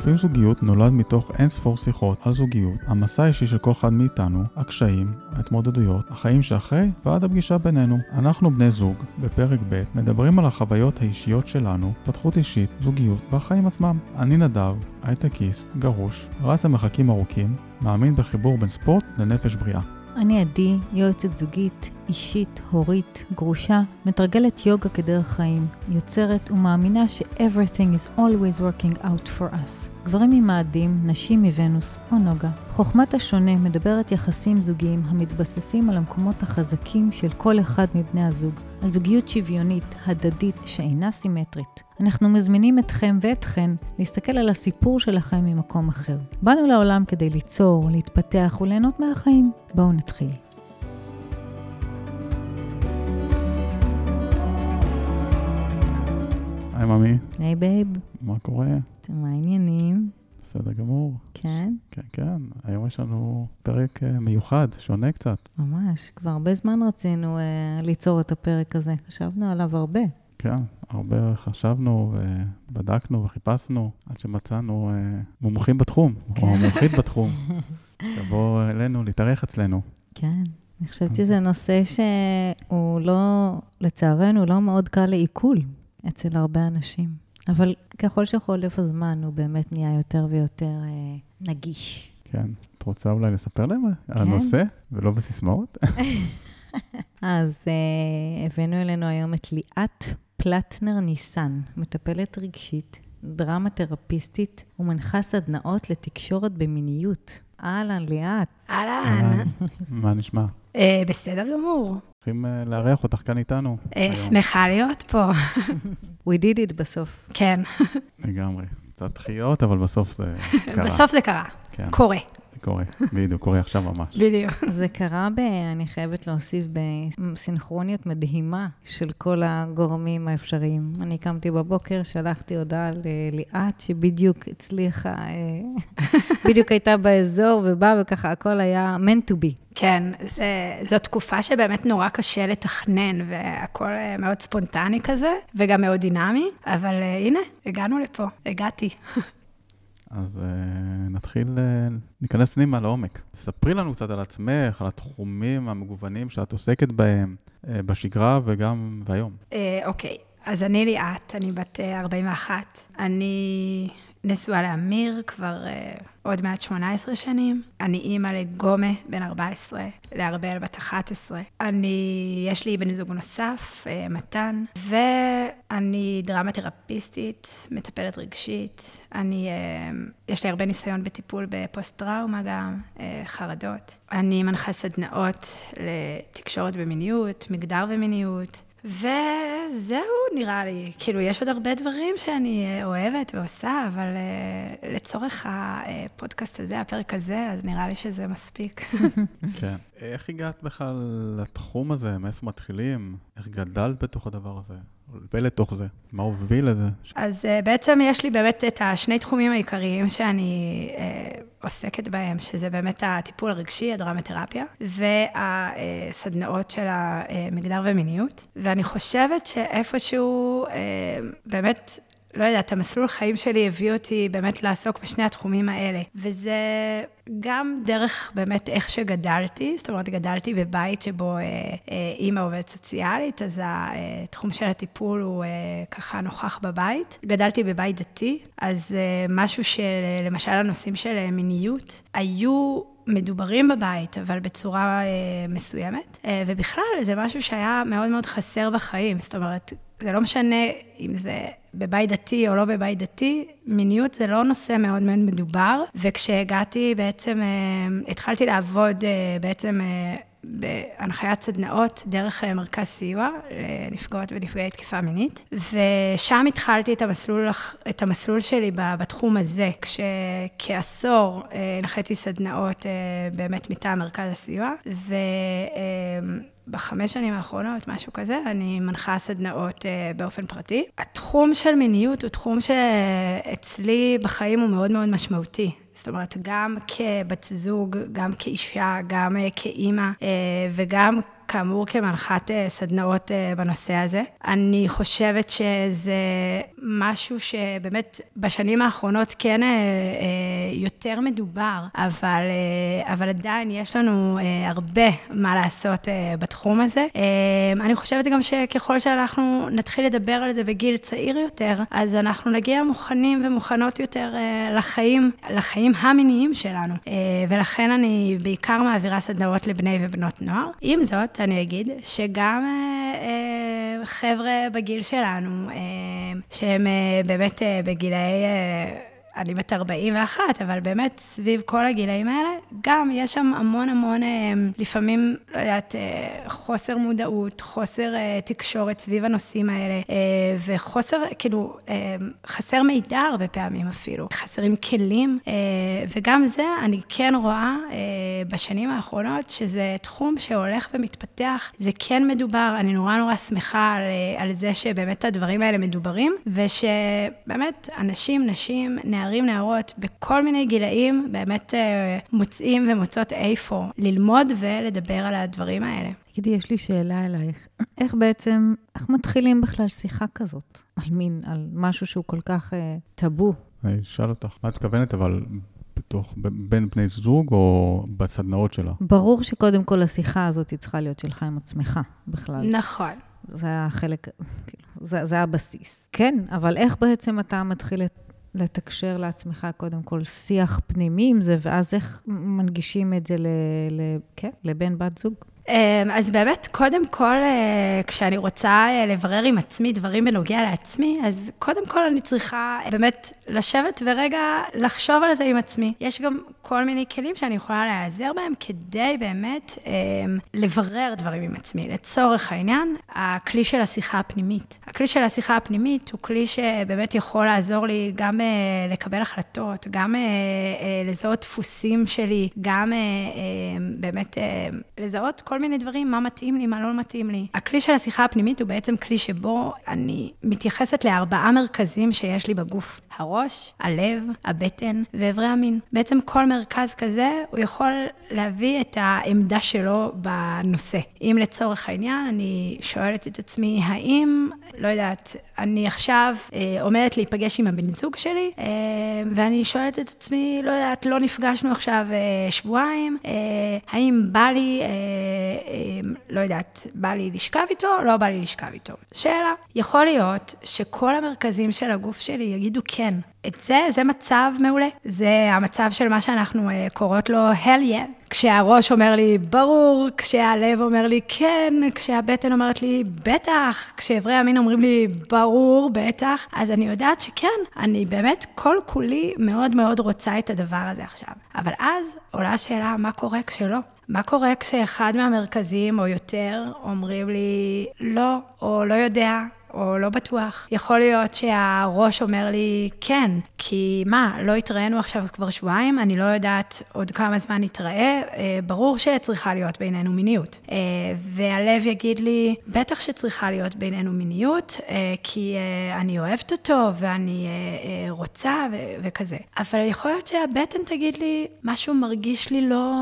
רופאים זוגיות נולד מתוך אין ספור שיחות על זוגיות, המסע האישי של כל אחד מאיתנו, הקשיים, ההתמודדויות, החיים שאחרי ועד הפגישה בינינו. אנחנו בני זוג, בפרק ב', מדברים על החוויות האישיות שלנו, התפתחות אישית, זוגיות והחיים עצמם. אני נדב, הייטקיסט, גרוש, רץ למרחקים ארוכים, מאמין בחיבור בין ספורט לנפש בריאה. אני עדי, יועצת זוגית, אישית, הורית, גרושה, מתרגלת יוגה כדרך חיים, יוצרת ומאמינה ש-everything is always working out for us. גברים ממאדים, נשים מוונוס או נוגה. חוכמת השונה מדברת יחסים זוגיים המתבססים על המקומות החזקים של כל אחד מבני הזוג, על זוגיות שוויונית, הדדית, שאינה סימטרית. אנחנו מזמינים אתכם ואתכן להסתכל על הסיפור שלכם ממקום אחר. באנו לעולם כדי ליצור, להתפתח וליהנות מהחיים. בואו נתחיל. היי ממי, היי babe, מה קורה? מה העניינים? בסדר גמור. כן, כן, כן, היום יש לנו פרק אה, מיוחד, שונה קצת. ממש. כבר הרבה זמן רצינו אה, ליצור את הפרק הזה. חשבנו עליו הרבה. כן, הרבה חשבנו ובדקנו וחיפשנו עד שמצאנו אה, מומחים בתחום, או מומחית בתחום. תבוא אלינו, להתארח אצלנו. כן. אני חושבת שזה נושא שהוא לא, לצערנו, לא מאוד קל לעיכול אצל הרבה אנשים. אבל ככל שחולף הזמן, הוא באמת נהיה יותר ויותר אה, נגיש. כן. את רוצה אולי לספר להם על כן. הנושא, ולא בסיסמאות? אז אה, הבאנו אלינו היום את ליאת פלטנר ניסן, מטפלת רגשית, דרמה תרפיסטית ומנחה סדנאות לתקשורת במיניות. אהלן, ליאת. אהלן, מה נשמע? אה, בסדר גמור. הולכים אה, לארח אותך כאן איתנו. אה. שמחה להיות פה. We did it בסוף. כן, לגמרי. קצת דחיות, אבל בסוף זה קרה. בסוף זה קרה. כן, קורה, קורה. בדיוק, קורה עכשיו ממש. בדיוק. זה קרה, ב, אני חייבת להוסיף, בסינכרוניות מדהימה של כל הגורמים האפשריים. אני קמתי בבוקר, שלחתי הודעה לליאת, שבדיוק הצליחה, אה, בדיוק הייתה באזור ובאה, וככה הכל היה meant to be. כן, זה, זו תקופה שבאמת נורא קשה לתכנן, והכל אה, מאוד ספונטני כזה, וגם מאוד דינמי, אבל אה, הנה, הגענו לפה, הגעתי. אז uh, נתחיל, uh, ניכנס פנימה לעומק. ספרי לנו קצת על עצמך, על התחומים המגוונים שאת עוסקת בהם uh, בשגרה וגם והיום. אוקיי, אז אני ליאת, אני בת אה, 41. אני נשואה לאמיר כבר אה, עוד מעט 18 שנים. אני אימא לגומה, בן 14, לארבל, בת 11. אני, יש לי בן זוג נוסף, אה, מתן, ואני דרמה תרפיסטית, מטפלת רגשית. אני, אה, יש לי הרבה ניסיון בטיפול בפוסט-טראומה גם, אה, חרדות. אני מנחה סדנאות לתקשורת במיניות, מגדר ומיניות. וזהו, נראה לי. כאילו, יש עוד הרבה דברים שאני אה, אוהבת ועושה, אבל אה, לצורך הפודקאסט הזה, הפרק הזה, אז נראה לי שזה מספיק. כן. איך הגעת בכלל לתחום הזה? מאיפה מתחילים? איך גדלת בתוך הדבר הזה? ולתוך זה? מה הוביל לזה? אז אה, בעצם יש לי באמת את השני תחומים העיקריים שאני אה, עוסקת בהם, שזה באמת הטיפול הרגשי, הדרמתרפיה, והסדנאות של המגדר ומיניות. ואני חושבת שאיפשהו, אה, באמת, לא יודעת, המסלול חיים שלי הביא אותי באמת לעסוק בשני התחומים האלה. וזה גם דרך באמת איך שגדלתי, זאת אומרת, גדלתי בבית שבו אה, אה, אימא עובדת סוציאלית, אז התחום של הטיפול הוא אה, ככה נוכח בבית. גדלתי בבית דתי, אז אה, משהו שלמשל הנושאים של אה, מיניות היו... מדוברים בבית, אבל בצורה אה, מסוימת. אה, ובכלל, זה משהו שהיה מאוד מאוד חסר בחיים. זאת אומרת, זה לא משנה אם זה בבית דתי או לא בבית דתי, מיניות זה לא נושא מאוד מאוד מדובר. וכשהגעתי בעצם, אה, התחלתי לעבוד אה, בעצם... אה, בהנחיית סדנאות דרך מרכז סיוע לנפגעות ונפגעי תקיפה מינית, ושם התחלתי את המסלול, את המסלול שלי בתחום הזה, כשכעשור הנחיתי סדנאות באמת מטעם מרכז הסיוע, ו... בחמש שנים האחרונות, משהו כזה, אני מנחה סדנאות uh, באופן פרטי. התחום של מיניות הוא תחום שאצלי בחיים הוא מאוד מאוד משמעותי. זאת אומרת, גם כבת זוג, גם כאישה, גם uh, כאימא, uh, וגם כאמור, כמנחת סדנאות בנושא הזה. אני חושבת שזה משהו שבאמת בשנים האחרונות כן יותר מדובר, אבל, אבל עדיין יש לנו הרבה מה לעשות בתחום הזה. אני חושבת גם שככל שאנחנו נתחיל לדבר על זה בגיל צעיר יותר, אז אנחנו נגיע מוכנים ומוכנות יותר לחיים, לחיים המיניים שלנו. ולכן אני בעיקר מעבירה סדנאות לבני ובנות נוער. עם זאת, אני אגיד שגם אה, אה, חבר'ה בגיל שלנו, אה, שהם אה, באמת אה, בגילאי... אני בת 41, אבל באמת סביב כל הגילאים האלה, גם יש שם המון המון, אה, לפעמים, לא יודעת, אה, חוסר מודעות, חוסר אה, תקשורת סביב הנושאים האלה, וחוסר, כאילו, חסר מידע הרבה פעמים אפילו, חסרים כלים, וגם זה אני כן רואה בשנים האחרונות, שזה תחום שהולך ומתפתח, זה כן מדובר, אני נורא נורא שמחה על, על זה שבאמת הדברים האלה מדוברים, ושבאמת אנשים, נשים, נערים, נערים, נערות, בכל מיני גילאים, באמת אה, מוצאים ומוצאות איפה ללמוד ולדבר על הדברים האלה. תגידי, יש לי שאלה אלייך. איך בעצם, איך מתחילים בכלל שיחה כזאת? על מין, על משהו שהוא כל כך אה, טאבו? אני אשאל אותך, מה את מתכוונת, אבל בתוך, בין בני זוג או בסדנאות שלה? ברור שקודם כל השיחה הזאת צריכה להיות שלך עם עצמך בכלל. נכון. זה החלק, כאילו, זה, זה הבסיס. כן, אבל איך בעצם אתה מתחיל את לתקשר לעצמך קודם כל שיח פנימי עם זה, ואז איך מנגישים את זה ל, ל, כן, לבן בת זוג? אמ, אז באמת, קודם כל, אה, כשאני רוצה אה, לברר עם עצמי דברים בנוגע לעצמי, אז קודם כל אני צריכה אה, באמת לשבת ורגע לחשוב על זה עם עצמי. יש גם כל מיני כלים שאני יכולה להיעזר בהם כדי באמת אמ, לברר דברים עם עצמי. לצורך העניין, הכלי של השיחה הפנימית. הכלי של השיחה הפנימית הוא כלי שבאמת יכול לעזור לי גם לקבל החלטות, גם לזהות דפוסים שלי, גם באמת לזהות כל מיני דברים, מה מתאים לי, מה לא מתאים לי. הכלי של השיחה הפנימית הוא בעצם כלי שבו אני מתייחסת לארבעה מרכזים שיש לי בגוף. הראש, הלב, הבטן ואיברי המין. בעצם כל מרכז כזה, הוא יכול להביא את העמדה שלו בנושא. אם לצורך העניין, אני שואלת את עצמי, האם, לא יודעת, אני עכשיו אה, עומדת להיפגש עם הבן זוג שלי, אה, ואני שואלת את עצמי, לא יודעת, לא נפגשנו עכשיו אה, שבועיים, אה, האם בא לי, אה, אה, לא יודעת, בא לי לשכב איתו, לא בא לי לשכב איתו. שאלה, יכול להיות שכל המרכזים של הגוף שלי יגידו כן. את זה, זה מצב מעולה. זה המצב של מה שאנחנו uh, קוראות לו hell yeah. כשהראש אומר לי, ברור, כשהלב אומר לי, כן, כשהבטן אומרת לי, בטח, כשאיברי המין אומרים לי, ברור, בטח, אז אני יודעת שכן, אני באמת כל כולי מאוד מאוד רוצה את הדבר הזה עכשיו. אבל אז עולה השאלה, מה קורה כשלא? מה קורה כשאחד מהמרכזים או יותר אומרים לי, לא, או לא יודע, או לא בטוח. יכול להיות שהראש אומר לי, כן, כי מה, לא התראינו עכשיו כבר שבועיים, אני לא יודעת עוד כמה זמן נתראה, אה, ברור שצריכה להיות בינינו מיניות. אה, והלב יגיד לי, בטח שצריכה להיות בינינו מיניות, אה, כי אה, אני אוהבת אותו ואני אה, אה, רוצה ו- וכזה. אבל יכול להיות שהבטן תגיד לי, משהו מרגיש לי לא,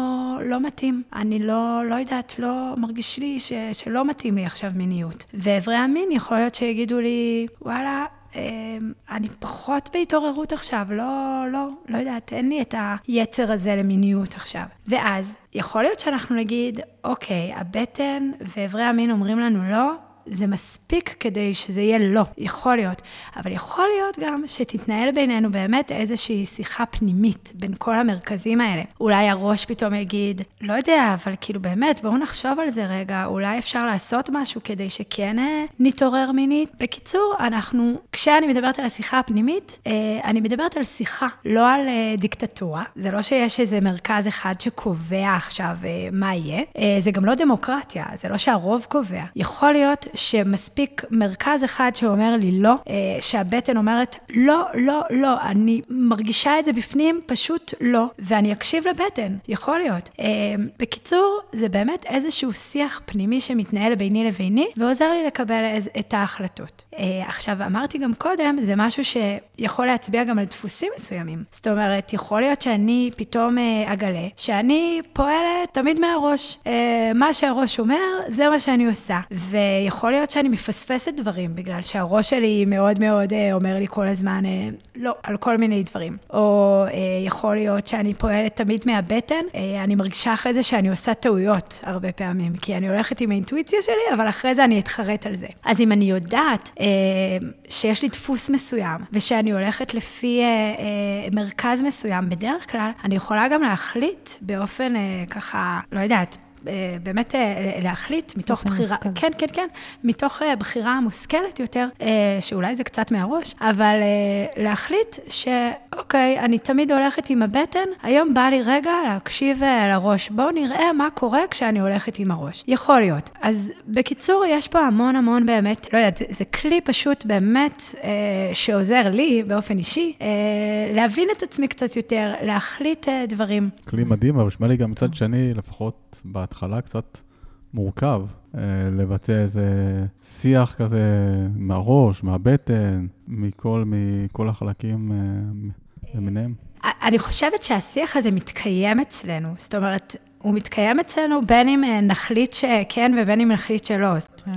לא מתאים. אני לא, לא יודעת, לא מרגיש לי ש- שלא מתאים לי עכשיו מיניות. ואיברי המין יכול להיות שיגידו לי, וואלה, אמ, אני פחות בהתעוררות עכשיו, לא, לא, לא יודעת, אין לי את היצר הזה למיניות עכשיו. ואז, יכול להיות שאנחנו נגיד, אוקיי, הבטן ואיברי המין אומרים לנו לא, זה מספיק כדי שזה יהיה לא, יכול להיות. אבל יכול להיות גם שתתנהל בינינו באמת איזושהי שיחה פנימית בין כל המרכזים האלה. אולי הראש פתאום יגיד, לא יודע, אבל כאילו באמת, בואו נחשוב על זה רגע, אולי אפשר לעשות משהו כדי שכן אה, נתעורר מינית. בקיצור, אנחנו, כשאני מדברת על השיחה הפנימית, אה, אני מדברת על שיחה, לא על אה, דיקטטורה. זה לא שיש איזה מרכז אחד שקובע עכשיו מה יהיה, זה גם לא דמוקרטיה, זה לא שהרוב קובע. יכול להיות שמספיק מרכז אחד שאומר לי לא, אה, שהבטן אומרת, לא, לא, לא, אני מרגישה את זה בפנים, פשוט לא, ואני אקשיב לבטן, יכול להיות. אה, בקיצור, זה באמת איזשהו שיח פנימי שמתנהל ביני לביני, ועוזר לי לקבל את ההחלטות. עכשיו, אמרתי גם קודם, זה משהו שיכול להצביע גם על דפוסים מסוימים. זאת אומרת, יכול להיות שאני פתאום אגלה שאני פועלת תמיד מהראש. מה שהראש אומר, זה מה שאני עושה. ויכול להיות שאני מפספסת דברים, בגלל שהראש שלי מאוד מאוד אה, אומר לי כל הזמן אה, לא, על כל מיני דברים. או אה, יכול להיות שאני פועלת תמיד מהבטן, אני מרגישה אחרי זה שאני עושה טעויות הרבה פעמים, כי אני הולכת עם האינטואיציה שלי, אבל אחרי זה אני אתחרט על זה. אז אם אני יודעת שיש לי דפוס מסוים, ושאני הולכת לפי מרכז מסוים, בדרך כלל, אני יכולה גם להחליט באופן ככה, לא יודעת, באמת אה, להחליט מתוך בחירה, מושכל. כן, כן, כן, מתוך אה, בחירה מושכלת יותר, שאולי זה קצת מהראש, אבל להחליט שאוקיי, אני תמיד הולכת עם הבטן, היום בא לי רגע להקשיב לראש. בואו נראה מה קורה כשאני הולכת עם הראש. יכול להיות. אז בקיצור, יש פה המון המון באמת, לא יודעת, זה, זה כלי פשוט באמת שעוזר לי באופן אישי, להבין את עצמי קצת יותר, להחליט דברים. כלי מדהים, אבל נשמע לי גם מצד שני, לפחות בהתחלה קצת מורכב אה, לבצע איזה שיח כזה מהראש, מהבטן, מכל, מכל החלקים אה, למיניהם. אני חושבת שהשיח הזה מתקיים אצלנו. זאת אומרת, הוא מתקיים אצלנו בין אם אה, נחליט שכן ובין אם נחליט שלא.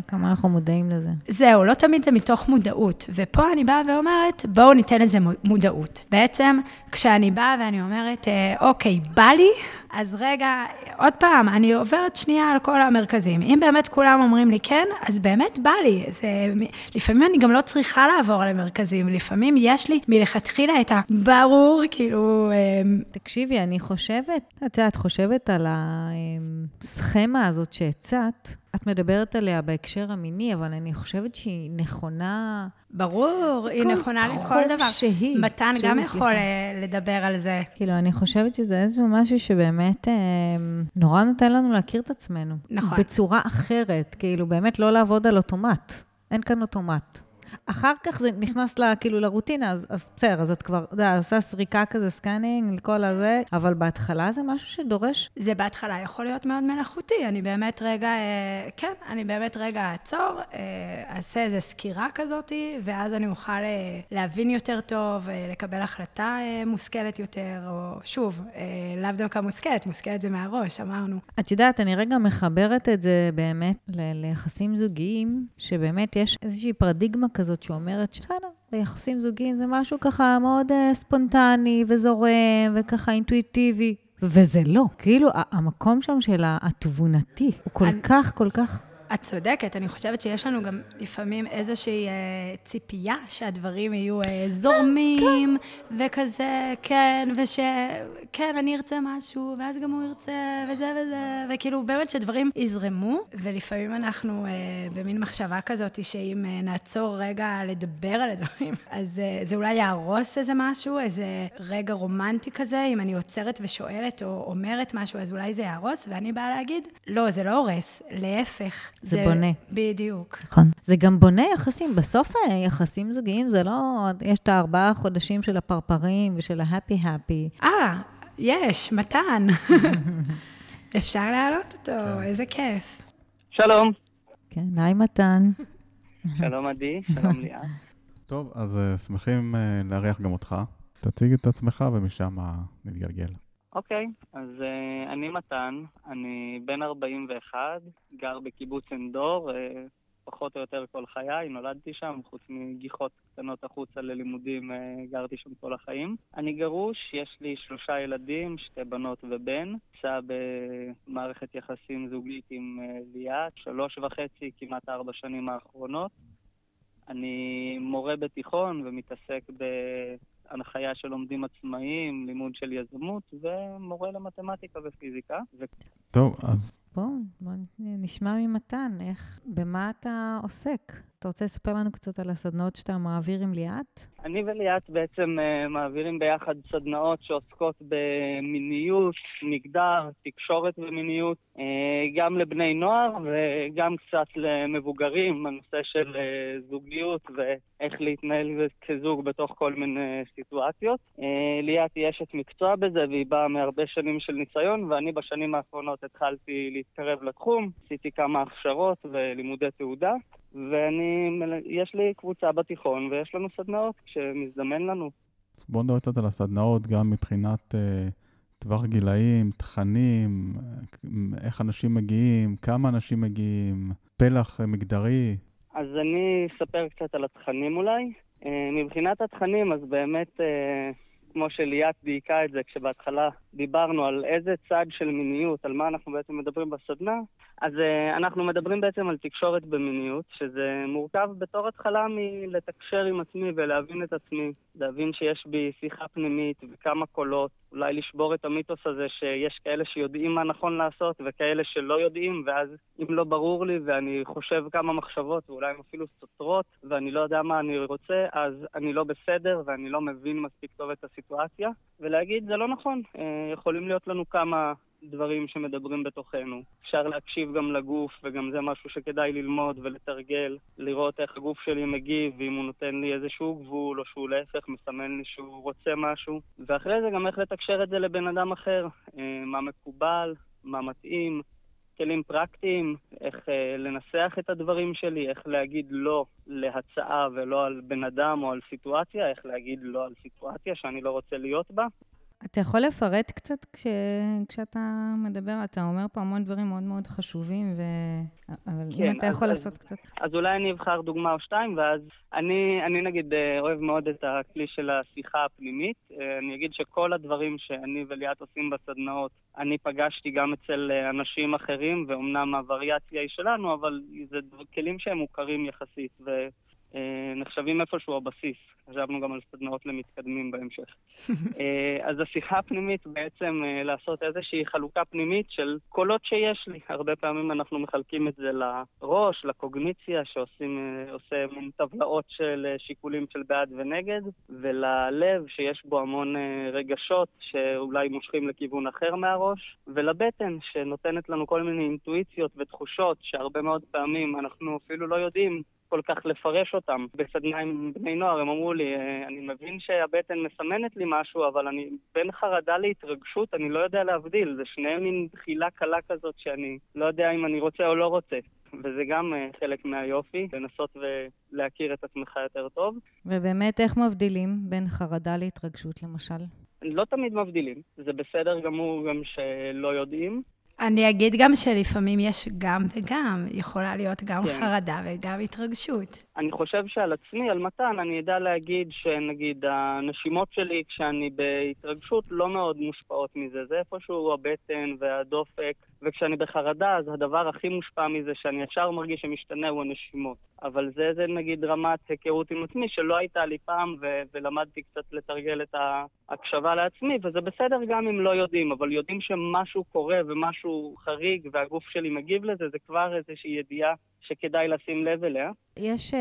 כמה אנחנו מודעים לזה. זהו, לא תמיד זה מתוך מודעות. ופה אני באה ואומרת, בואו ניתן לזה מודעות. בעצם, כשאני באה ואני אומרת, אה, אוקיי, בא לי, אז רגע, עוד פעם, אני עוברת שנייה על כל המרכזים. אם באמת כולם אומרים לי כן, אז באמת בא לי. זה, לפעמים אני גם לא צריכה לעבור על המרכזים, לפעמים יש לי מלכתחילה את הברור, כאילו... אה, תקשיבי, אני חושבת, את יודעת, חושבת על הסכמה הזאת שהצעת. את מדברת עליה בהקשר המיני, אבל אני חושבת שהיא נכונה... ברור, היא נכונה לכל דבר. שהיא. מתן גם יכול אה, לדבר על זה. כאילו, אני חושבת שזה איזשהו משהו שבאמת אה, נורא נותן לנו להכיר את עצמנו. נכון. בצורה אחרת, כאילו, באמת לא לעבוד על אוטומט. אין כאן אוטומט. אחר כך זה נכנס לה, כאילו לרוטינה, אז, אז בסדר, אז את כבר, אתה יודע, עושה סריקה כזה, scanning, כל הזה, אבל בהתחלה זה משהו שדורש... זה בהתחלה יכול להיות מאוד מלאכותי. אני באמת רגע, אה, כן, אני באמת רגע אעצור, אה, אעשה איזו סקירה כזאת, ואז אני אוכל אה, להבין יותר טוב, לקבל החלטה מושכלת יותר, או שוב, לאו דווקא מושכלת, מושכלת זה מהראש, אמרנו. את יודעת, אני רגע מחברת את זה באמת ל- ליחסים זוגיים, שבאמת יש איזושהי פרדיגמה כזאת שאומרת שבסדר, ביחסים זוגיים זה משהו ככה מאוד uh, ספונטני וזורם וככה אינטואיטיבי. וזה לא. כאילו, המקום שם של התבונתי הוא כל אני... כך, כל כך את צודקת, אני חושבת שיש לנו גם לפעמים איזושהי אה, ציפייה שהדברים יהיו אה, זורמים, כן. וכזה, כן, ושכן, אני ארצה משהו, ואז גם הוא ירצה, וזה וזה, וכאילו, באמת שדברים יזרמו, ולפעמים אנחנו אה, במין מחשבה כזאת, שאם אה, נעצור רגע לדבר על הדברים, אז אה, זה אולי יהרוס איזה משהו, איזה רגע רומנטי כזה, אם אני עוצרת ושואלת או אומרת משהו, אז אולי זה יהרוס, ואני באה להגיד, לא, זה לא הורס, להפך. זה, זה בונה. בדיוק. נכון. זה גם בונה יחסים. בסוף אה, יחסים זוגיים זה לא... יש את הארבעה חודשים של הפרפרים ושל ההפי-הפי. אה, יש, מתן. אפשר להעלות אותו, כן. איזה כיף. שלום. כן, היי מתן. שלום עדי, שלום ליאה. טוב, אז uh, שמחים uh, לארח גם אותך. תציג את עצמך ומשם נתגלגל. אוקיי, אז uh, אני מתן, אני בן 41, גר בקיבוץ עין דור, uh, פחות או יותר כל חיי, נולדתי שם, חוץ מגיחות קטנות החוצה ללימודים, uh, גרתי שם כל החיים. אני גרוש, יש לי שלושה ילדים, שתי בנות ובן, נמצא במערכת יחסים זוגית עם uh, ליאת, שלוש וחצי, כמעט ארבע שנים האחרונות. אני מורה בתיכון ומתעסק ב... הנחיה של לומדים עצמאיים, לימוד של יזמות ומורה למתמטיקה ופיזיקה. ו... טוב, אז... בואו, בוא נשמע ממתן, איך במה אתה עוסק? אתה רוצה לספר לנו קצת על הסדנאות שאתה מעביר עם ליאת? אני וליאת בעצם uh, מעבירים ביחד סדנאות שעוסקות במיניות, מגדר, תקשורת ומיניות, uh, גם לבני נוער וגם קצת למבוגרים, הנושא של uh, זוגיות ואיך להתנהל כזוג בתוך כל מיני סיטואציות. ליאת היא אשת מקצוע בזה והיא באה מהרבה שנים של ניסיון, ואני בשנים האחרונות התחלתי להתקרב לתחום, עשיתי כמה הכשרות ולימודי תעודה. ואני, יש לי קבוצה בתיכון ויש לנו סדנאות כשמזדמן לנו. בואו נדבר קצת על הסדנאות, גם מבחינת אה, טווח גילאים, תכנים, איך אנשים מגיעים, כמה אנשים מגיעים, פלח מגדרי. אז אני אספר קצת על התכנים אולי. אה, מבחינת התכנים, אז באמת... אה, כמו שליאת דייקה את זה כשבהתחלה דיברנו על איזה צד של מיניות, על מה אנחנו בעצם מדברים בסדנה, אז uh, אנחנו מדברים בעצם על תקשורת במיניות, שזה מורכב בתור התחלה מלתקשר עם עצמי ולהבין את עצמי, להבין שיש בי שיחה פנימית וכמה קולות, אולי לשבור את המיתוס הזה שיש כאלה שיודעים מה נכון לעשות וכאלה שלא יודעים, ואז אם לא ברור לי ואני חושב כמה מחשבות ואולי הן אפילו סותרות ואני לא יודע מה אני רוצה, אז אני לא בסדר ואני לא מבין מספיק טוב את הסיטואציה, ולהגיד זה לא נכון, אה, יכולים להיות לנו כמה דברים שמדברים בתוכנו. אפשר להקשיב גם לגוף, וגם זה משהו שכדאי ללמוד ולתרגל, לראות איך הגוף שלי מגיב, ואם הוא נותן לי איזשהו גבול, או שהוא להפך מסמן לי שהוא רוצה משהו. ואחרי זה גם איך לתקשר את זה לבן אדם אחר, אה, מה מקובל, מה מתאים, כלים פרקטיים, איך אה, לנסח את הדברים שלי, איך להגיד לא להצעה ולא על בן אדם או על סיטואציה, איך להגיד לא על סיטואציה שאני לא רוצה להיות בה. אתה יכול לפרט קצת כש... כשאתה מדבר? אתה אומר פה המון דברים מאוד מאוד חשובים, ו... אבל כן, אם אתה יכול אז, לעשות קצת... אז אולי אני אבחר דוגמה או שתיים, ואז אני, אני נגיד אה, אוהב מאוד את הכלי של השיחה הפנימית. אה, אני אגיד שכל הדברים שאני וליאת עושים בסדנאות, אני פגשתי גם אצל אה, אנשים אחרים, ואומנם הווריאציה היא שלנו, אבל זה כלים שהם מוכרים יחסית. ו... אה, נחשבים איפשהו הבסיס. חשבנו גם על סדנאות למתקדמים בהמשך. אה, אז השיחה הפנימית בעצם אה, לעשות איזושהי חלוקה פנימית של קולות שיש לי. הרבה פעמים אנחנו מחלקים את זה לראש, לקוגניציה, שעושה מין טבלאות של שיקולים של בעד ונגד, וללב, שיש בו המון רגשות שאולי מושכים לכיוון אחר מהראש, ולבטן, שנותנת לנו כל מיני אינטואיציות ותחושות שהרבה מאוד פעמים אנחנו אפילו לא יודעים כל כך לפרש אותם. בסדנה עם בני נוער הם אמרו לי, אה, אני מבין שהבטן מסמנת לי משהו, אבל אני בין חרדה להתרגשות, אני לא יודע להבדיל. זה שניהם מין בחילה קלה כזאת שאני לא יודע אם אני רוצה או לא רוצה. וזה גם uh, חלק מהיופי, לנסות ולהכיר את עצמך יותר טוב. ובאמת, איך מבדילים בין חרדה להתרגשות, למשל? לא תמיד מבדילים. זה בסדר גמור גם שלא יודעים. אני אגיד גם שלפעמים יש גם וגם, יכולה להיות גם כן. חרדה וגם התרגשות. אני חושב שעל עצמי, על מתן, אני אדע להגיד שנגיד הנשימות שלי כשאני בהתרגשות לא מאוד מושפעות מזה. זה איפשהו הבטן והדופק, וכשאני בחרדה, אז הדבר הכי מושפע מזה שאני ישר מרגיש שמשתנה הוא הנשימות. אבל זה, זה נגיד רמת היכרות עם עצמי שלא הייתה לי פעם, ו- ולמדתי קצת לתרגל את ההקשבה לעצמי, וזה בסדר גם אם לא יודעים, אבל יודעים שמשהו קורה ומשהו חריג והגוף שלי מגיב לזה, זה כבר איזושהי ידיעה שכדאי לשים לב אליה. יש uh,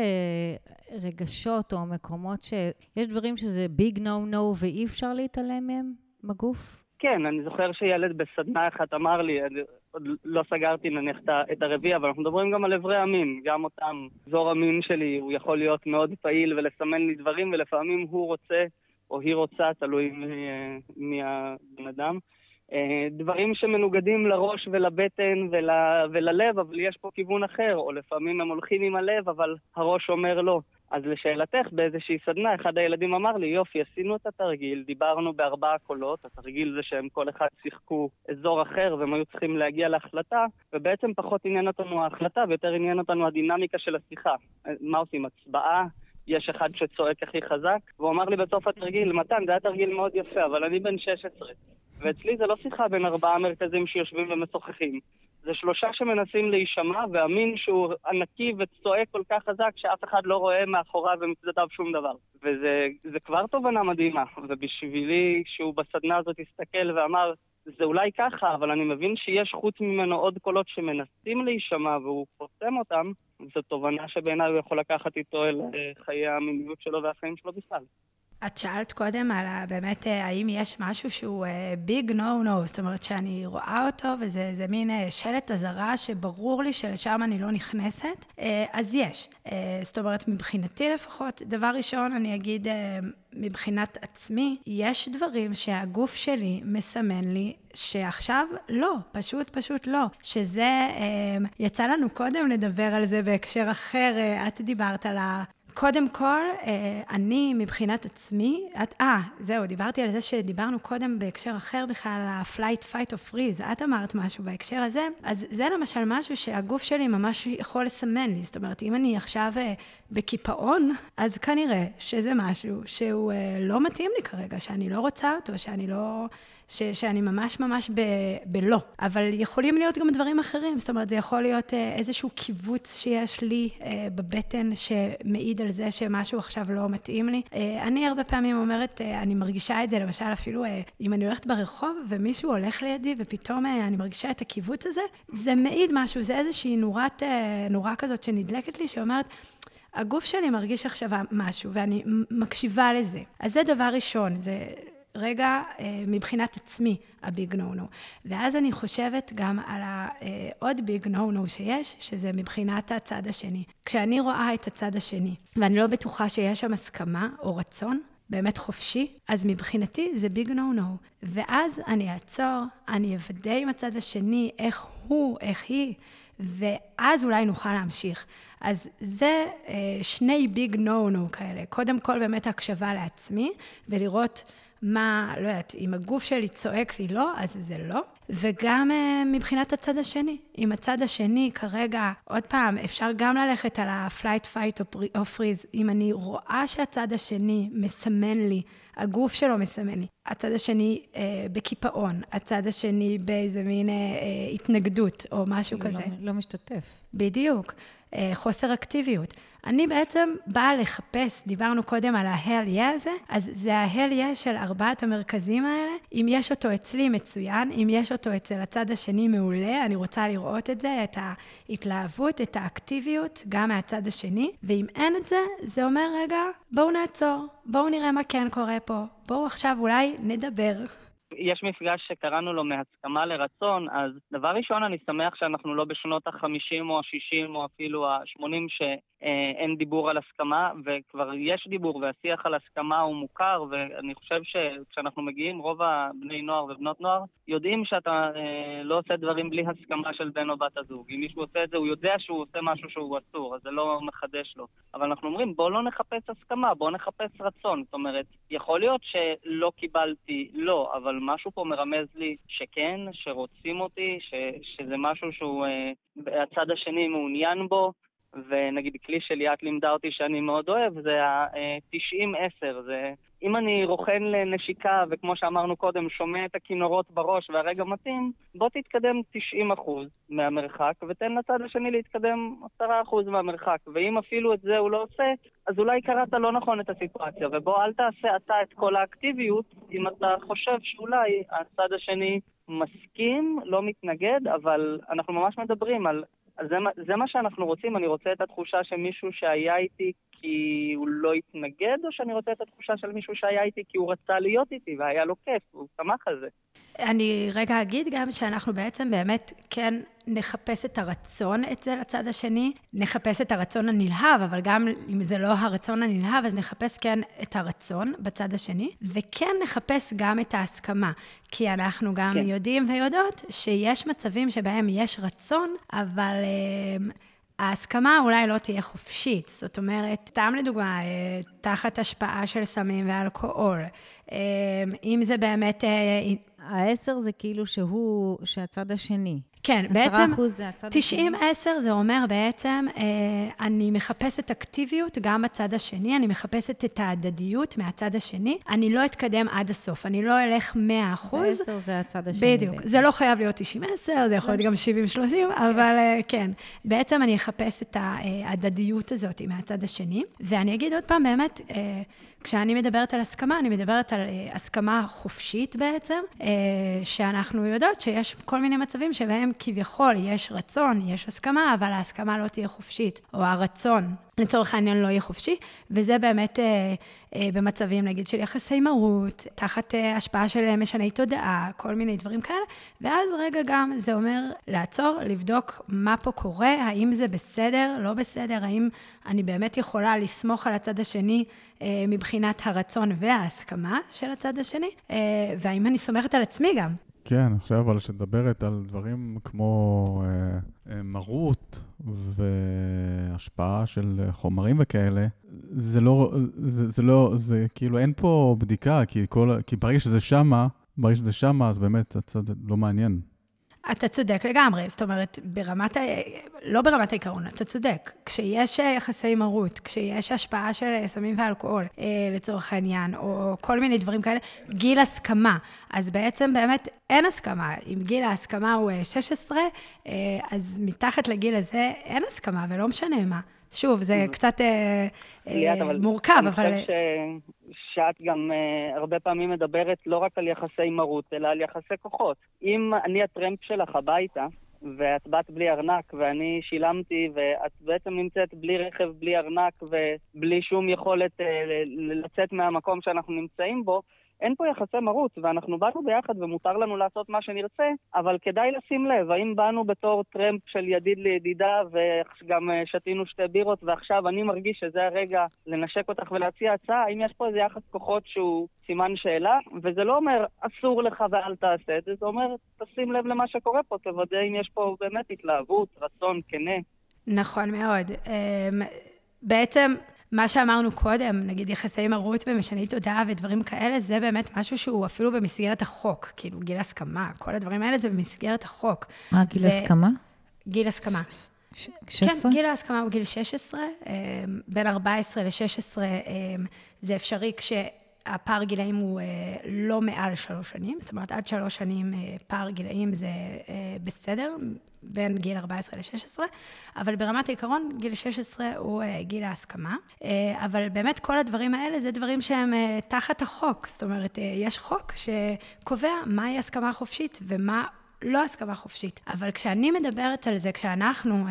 רגשות או מקומות ש... יש דברים שזה ביג נו נו ואי אפשר להתעלם מהם בגוף? כן, אני זוכר שילד בסדנה אחת אמר לי, אני עוד לא סגרתי נניח את הרביעי, אבל אנחנו מדברים גם על אברי המין, גם אותם. זור המין שלי, הוא יכול להיות מאוד פעיל ולסמן לי דברים, ולפעמים הוא רוצה, או היא רוצה, תלוי מי הבן אדם. אה, דברים שמנוגדים לראש ולבטן ול, וללב, אבל יש פה כיוון אחר, או לפעמים הם הולכים עם הלב, אבל הראש אומר לא. אז לשאלתך, באיזושהי סדנה, אחד הילדים אמר לי, יופי, עשינו את התרגיל, דיברנו בארבעה קולות, התרגיל זה שהם כל אחד שיחקו אזור אחר והם היו צריכים להגיע להחלטה, ובעצם פחות עניין אותנו ההחלטה ויותר עניין אותנו הדינמיקה של השיחה. מה עושים, הצבעה? יש אחד שצועק הכי חזק, והוא אמר לי בסוף התרגיל, מתן, זה היה תרגיל מאוד יפה, אבל אני בן 16. ואצלי זה לא שיחה בין ארבעה מרכזים שיושבים ומשוחחים. זה שלושה שמנסים להישמע, והמין שהוא ענקי וצועק כל כך חזק שאף אחד לא רואה מאחוריו ומצדדיו שום דבר. וזה כבר תובנה מדהימה, ובשבילי, שהוא בסדנה הזאת הסתכל ואמר, זה אולי ככה, אבל אני מבין שיש חוץ ממנו עוד קולות שמנסים להישמע והוא חוסם אותם, זו תובנה שבעיניי הוא יכול לקחת איתו אל אה, חיי המיניות שלו והחיים שלו בכלל. את שאלת קודם על באמת אה, האם יש משהו שהוא ביג נו נו, זאת אומרת שאני רואה אותו וזה מין אה, שלט אזהרה שברור לי שלשם אני לא נכנסת, אה, אז יש. זאת אומרת, מבחינתי לפחות, דבר ראשון אני אגיד מבחינת עצמי, יש דברים שהגוף שלי מסמן לי שעכשיו לא, פשוט פשוט לא. שזה, יצא לנו קודם לדבר על זה בהקשר אחר, את דיברת על ה... קודם כל, אה, אני מבחינת עצמי, את, אה, זהו, דיברתי על זה שדיברנו קודם בהקשר אחר בכלל, על ה-flight, fight or freeze, את אמרת משהו בהקשר הזה, אז זה למשל משהו שהגוף שלי ממש יכול לסמן לי, זאת אומרת, אם אני עכשיו אה, בקיפאון, אז כנראה שזה משהו שהוא אה, לא מתאים לי כרגע, שאני לא רוצה אותו, שאני לא... ש, שאני ממש ממש ב, בלא. אבל יכולים להיות גם דברים אחרים, זאת אומרת, זה יכול להיות אה, איזשהו קיבוץ שיש לי אה, בבטן שמעיד על זה שמשהו עכשיו לא מתאים לי. אה, אני הרבה פעמים אומרת, אה, אני מרגישה את זה, למשל, אפילו אה, אם אני הולכת ברחוב ומישהו הולך לידי ופתאום אה, אני מרגישה את הקיבוץ הזה, זה מעיד משהו, זה איזושהי נורת, אה, נורה כזאת שנדלקת לי, שאומרת, הגוף שלי מרגיש עכשיו משהו, ואני מקשיבה לזה. אז זה דבר ראשון, זה רגע אה, מבחינת עצמי, הביג נו נו. ואז אני חושבת גם על העוד ביג נו נו שיש, שזה מבחינת הצד השני. כשאני רואה את הצד השני, ואני לא בטוחה שיש שם הסכמה או רצון, באמת חופשי, אז מבחינתי זה ביג נו נו. ואז אני אעצור, אני אוודא עם הצד השני איך הוא, איך היא, ואז אולי נוכל להמשיך. אז זה אה, שני ביג נו נו כאלה. קודם כל באמת הקשבה לעצמי, ולראות מה, לא יודעת, אם הגוף שלי צועק לי לא, אז זה לא. וגם uh, מבחינת הצד השני. אם הצד השני כרגע, עוד פעם, אפשר גם ללכת על ה-flight, fight או freeze. אם אני רואה שהצד השני מסמן לי, הגוף שלו מסמן לי, הצד השני uh, בקיפאון, הצד השני באיזה מין uh, uh, התנגדות או משהו לא, כזה. לא משתתף. בדיוק. Uh, חוסר אקטיביות. אני בעצם באה לחפש, דיברנו קודם על ה-hell yeah הזה, אז זה ה-hell yeah של ארבעת המרכזים האלה. אם יש אותו אצלי, מצוין. אם יש אותו אצל הצד השני, מעולה. אני רוצה לראות את זה, את ההתלהבות, את האקטיביות, גם מהצד השני. ואם אין את זה, זה אומר, רגע, בואו נעצור, בואו נראה מה כן קורה פה. בואו עכשיו אולי נדבר. יש מפגש שקראנו לו מהסכמה לרצון, אז דבר ראשון, אני שמח שאנחנו לא בשנות ה-50 או ה-60 או אפילו ה-80 שאין דיבור על הסכמה, וכבר יש דיבור והשיח על הסכמה הוא מוכר, ואני חושב שכשאנחנו מגיעים, רוב הבני נוער ובנות נוער יודעים שאתה אה, לא עושה דברים בלי הסכמה של בן או בת הזוג. אם מישהו עושה את זה, הוא יודע שהוא עושה משהו שהוא אסור, אז זה לא מחדש לו. אבל אנחנו אומרים, בואו לא נחפש הסכמה, בואו נחפש רצון. זאת אומרת, יכול להיות שלא קיבלתי לא, אבל משהו פה מרמז לי שכן, שרוצים אותי, ש, שזה משהו שהוא, אה, הצד השני מעוניין בו, ונגיד כלי שליאת לימדה אותי שאני מאוד אוהב, זה ה-90-10, זה אם אני רוכן לנשיקה, וכמו שאמרנו קודם, שומע את הכינורות בראש והרגע מתאים, בוא תתקדם 90% מהמרחק, ותן לצד השני להתקדם 10% מהמרחק. ואם אפילו את זה הוא לא עושה, אז אולי קראת לא נכון את הסיטואציה, ובוא אל תעשה אתה את כל האקטיביות, אם אתה חושב שאולי הצד השני מסכים, לא מתנגד, אבל אנחנו ממש מדברים על... זה, זה מה שאנחנו רוצים, אני רוצה את התחושה שמישהו שהיה איתי כי הוא לא התנגד, או שאני רוצה את התחושה של מישהו שהיה איתי כי הוא רצה להיות איתי והיה לו כיף, והוא שמח על זה. אני רגע אגיד גם שאנחנו בעצם באמת כן נחפש את הרצון אצל הצד השני, נחפש את הרצון הנלהב, אבל גם אם זה לא הרצון הנלהב, אז נחפש כן את הרצון בצד השני, וכן נחפש גם את ההסכמה. כי אנחנו גם כן. יודעים ויודעות שיש מצבים שבהם יש רצון, אבל... ההסכמה אולי לא תהיה חופשית. זאת אומרת, סתם לדוגמה, אה, תחת השפעה של סמים ואלכוהול. אה, אם זה באמת... אה, העשר זה כאילו שהוא, שהצד השני. כן, בעצם... 10% זה הצד השני. 90-10 זה אומר בעצם, אה, אני מחפשת אקטיביות גם בצד השני, אני מחפשת את ההדדיות מהצד השני, אני לא אתקדם עד הסוף, אני לא אלך 100 אחוז. ו-10 זה הצד השני. בדיוק. בעצם. זה לא חייב להיות 90-10, זה יכול להיות גם 70-30, אבל אה, כן. בעצם אני אחפש את ההדדיות הזאת מהצד השני. ואני אגיד עוד פעם, באמת, אה, כשאני מדברת על הסכמה, אני מדברת על אה, הסכמה חופשית בעצם, אה, שאנחנו יודעות שיש כל מיני מצבים שבהם כביכול יש רצון, יש הסכמה, אבל ההסכמה לא תהיה חופשית, או הרצון לצורך העניין לא יהיה חופשי, וזה באמת אה, אה, במצבים, נגיד, של יחסי מרות, תחת אה, השפעה של משני תודעה, כל מיני דברים כאלה, ואז רגע גם זה אומר לעצור, לבדוק מה פה קורה, האם זה בסדר, לא בסדר, האם אני באמת יכולה לסמוך על הצד השני אה, מבחינת הרצון וההסכמה של הצד השני, אה, והאם אני סומכת על עצמי גם. כן, חושב אבל שדברת על דברים כמו אה, אה, מרות והשפעה של חומרים וכאלה, זה לא, זה, זה לא, זה כאילו אין פה בדיקה, כי, כל, כי ברגע שזה שמה, ברגע שזה שמה, אז באמת הצד לא מעניין. אתה צודק לגמרי, זאת אומרת, ברמת, ה... לא ברמת העיקרון, אתה צודק. כשיש אה, יחסי מרות, כשיש השפעה של אה, סמים ואלכוהול, אה, לצורך העניין, או כל מיני דברים כאלה, גיל הסכמה. אז בעצם באמת אין הסכמה. אם גיל ההסכמה הוא 16, אז מתחת לגיל הזה אין הסכמה, ולא משנה מה. שוב, זה mm-hmm. קצת אה, אה, מורכב, אבל... אני חושב ש... שאת גם אה, הרבה פעמים מדברת לא רק על יחסי מרות, אלא על יחסי כוחות. אם אני הטרמפ שלך הביתה, ואת באת בלי ארנק, ואני שילמתי, ואת בעצם נמצאת בלי רכב, בלי ארנק, ובלי שום יכולת אה, לצאת מהמקום שאנחנו נמצאים בו, אין פה יחסי מרות, ואנחנו באנו ביחד ומותר לנו לעשות מה שנרצה, אבל כדאי לשים לב, האם באנו בתור טרמפ של ידיד לידידה וגם אה, שתינו שתי בירות ועכשיו אני מרגיש שזה הרגע לנשק אותך ולהציע הצעה, האם יש פה איזה יחס כוחות שהוא סימן שאלה? וזה לא אומר אסור לך ואל תעשה את זה, זה אומר תשים לב למה שקורה פה, תוודא אם יש פה באמת התלהבות, רצון כנה. נכון מאוד. אמ, בעצם מה שאמרנו קודם, נגיד יחסי מרות ומשני תודעה ודברים כאלה, זה באמת משהו שהוא אפילו במסגרת החוק. כאילו, גיל הסכמה, כל הדברים האלה זה במסגרת החוק. מה, גיל ו... הסכמה? גיל הסכמה. ש... 16? כן, גיל ההסכמה הוא גיל 16, אה, בין 14 ל-16 אה, זה אפשרי כשהפער גילאים הוא אה, לא מעל שלוש שנים, זאת אומרת, עד שלוש שנים פער גילאים זה בסדר, בין גיל 14 ל-16, אבל ברמת העיקרון, גיל 16 הוא uh, גיל ההסכמה. Uh, אבל באמת כל הדברים האלה זה דברים שהם uh, תחת החוק. זאת אומרת, uh, יש חוק שקובע מהי הסכמה חופשית ומה לא הסכמה חופשית. אבל כשאני מדברת על זה, כשאנחנו uh,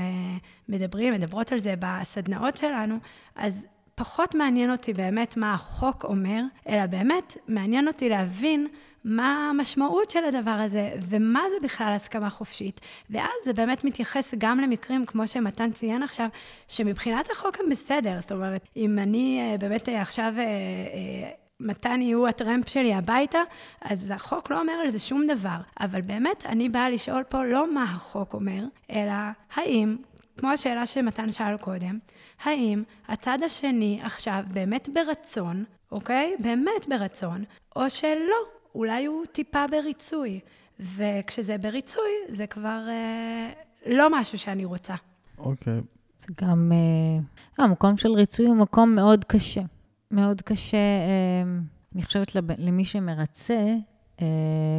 מדברים, מדברות על זה בסדנאות שלנו, אז פחות מעניין אותי באמת מה החוק אומר, אלא באמת מעניין אותי להבין מה המשמעות של הדבר הזה, ומה זה בכלל הסכמה חופשית. ואז זה באמת מתייחס גם למקרים, כמו שמתן ציין עכשיו, שמבחינת החוק הם בסדר. זאת אומרת, אם אני אה, באמת אה, עכשיו... אה, מתן יהיו הטרמפ שלי הביתה, אז החוק לא אומר על זה שום דבר. אבל באמת, אני באה לשאול פה לא מה החוק אומר, אלא האם, כמו השאלה שמתן שאל קודם, האם הצד השני עכשיו באמת ברצון, אוקיי? באמת ברצון, או שלא, אולי הוא טיפה בריצוי. וכשזה בריצוי, זה כבר אה, לא משהו שאני רוצה. אוקיי. Okay. זה גם... אה, המקום של ריצוי הוא מקום מאוד קשה. מאוד קשה, אה, אני חושבת, למי שמרצה, אה,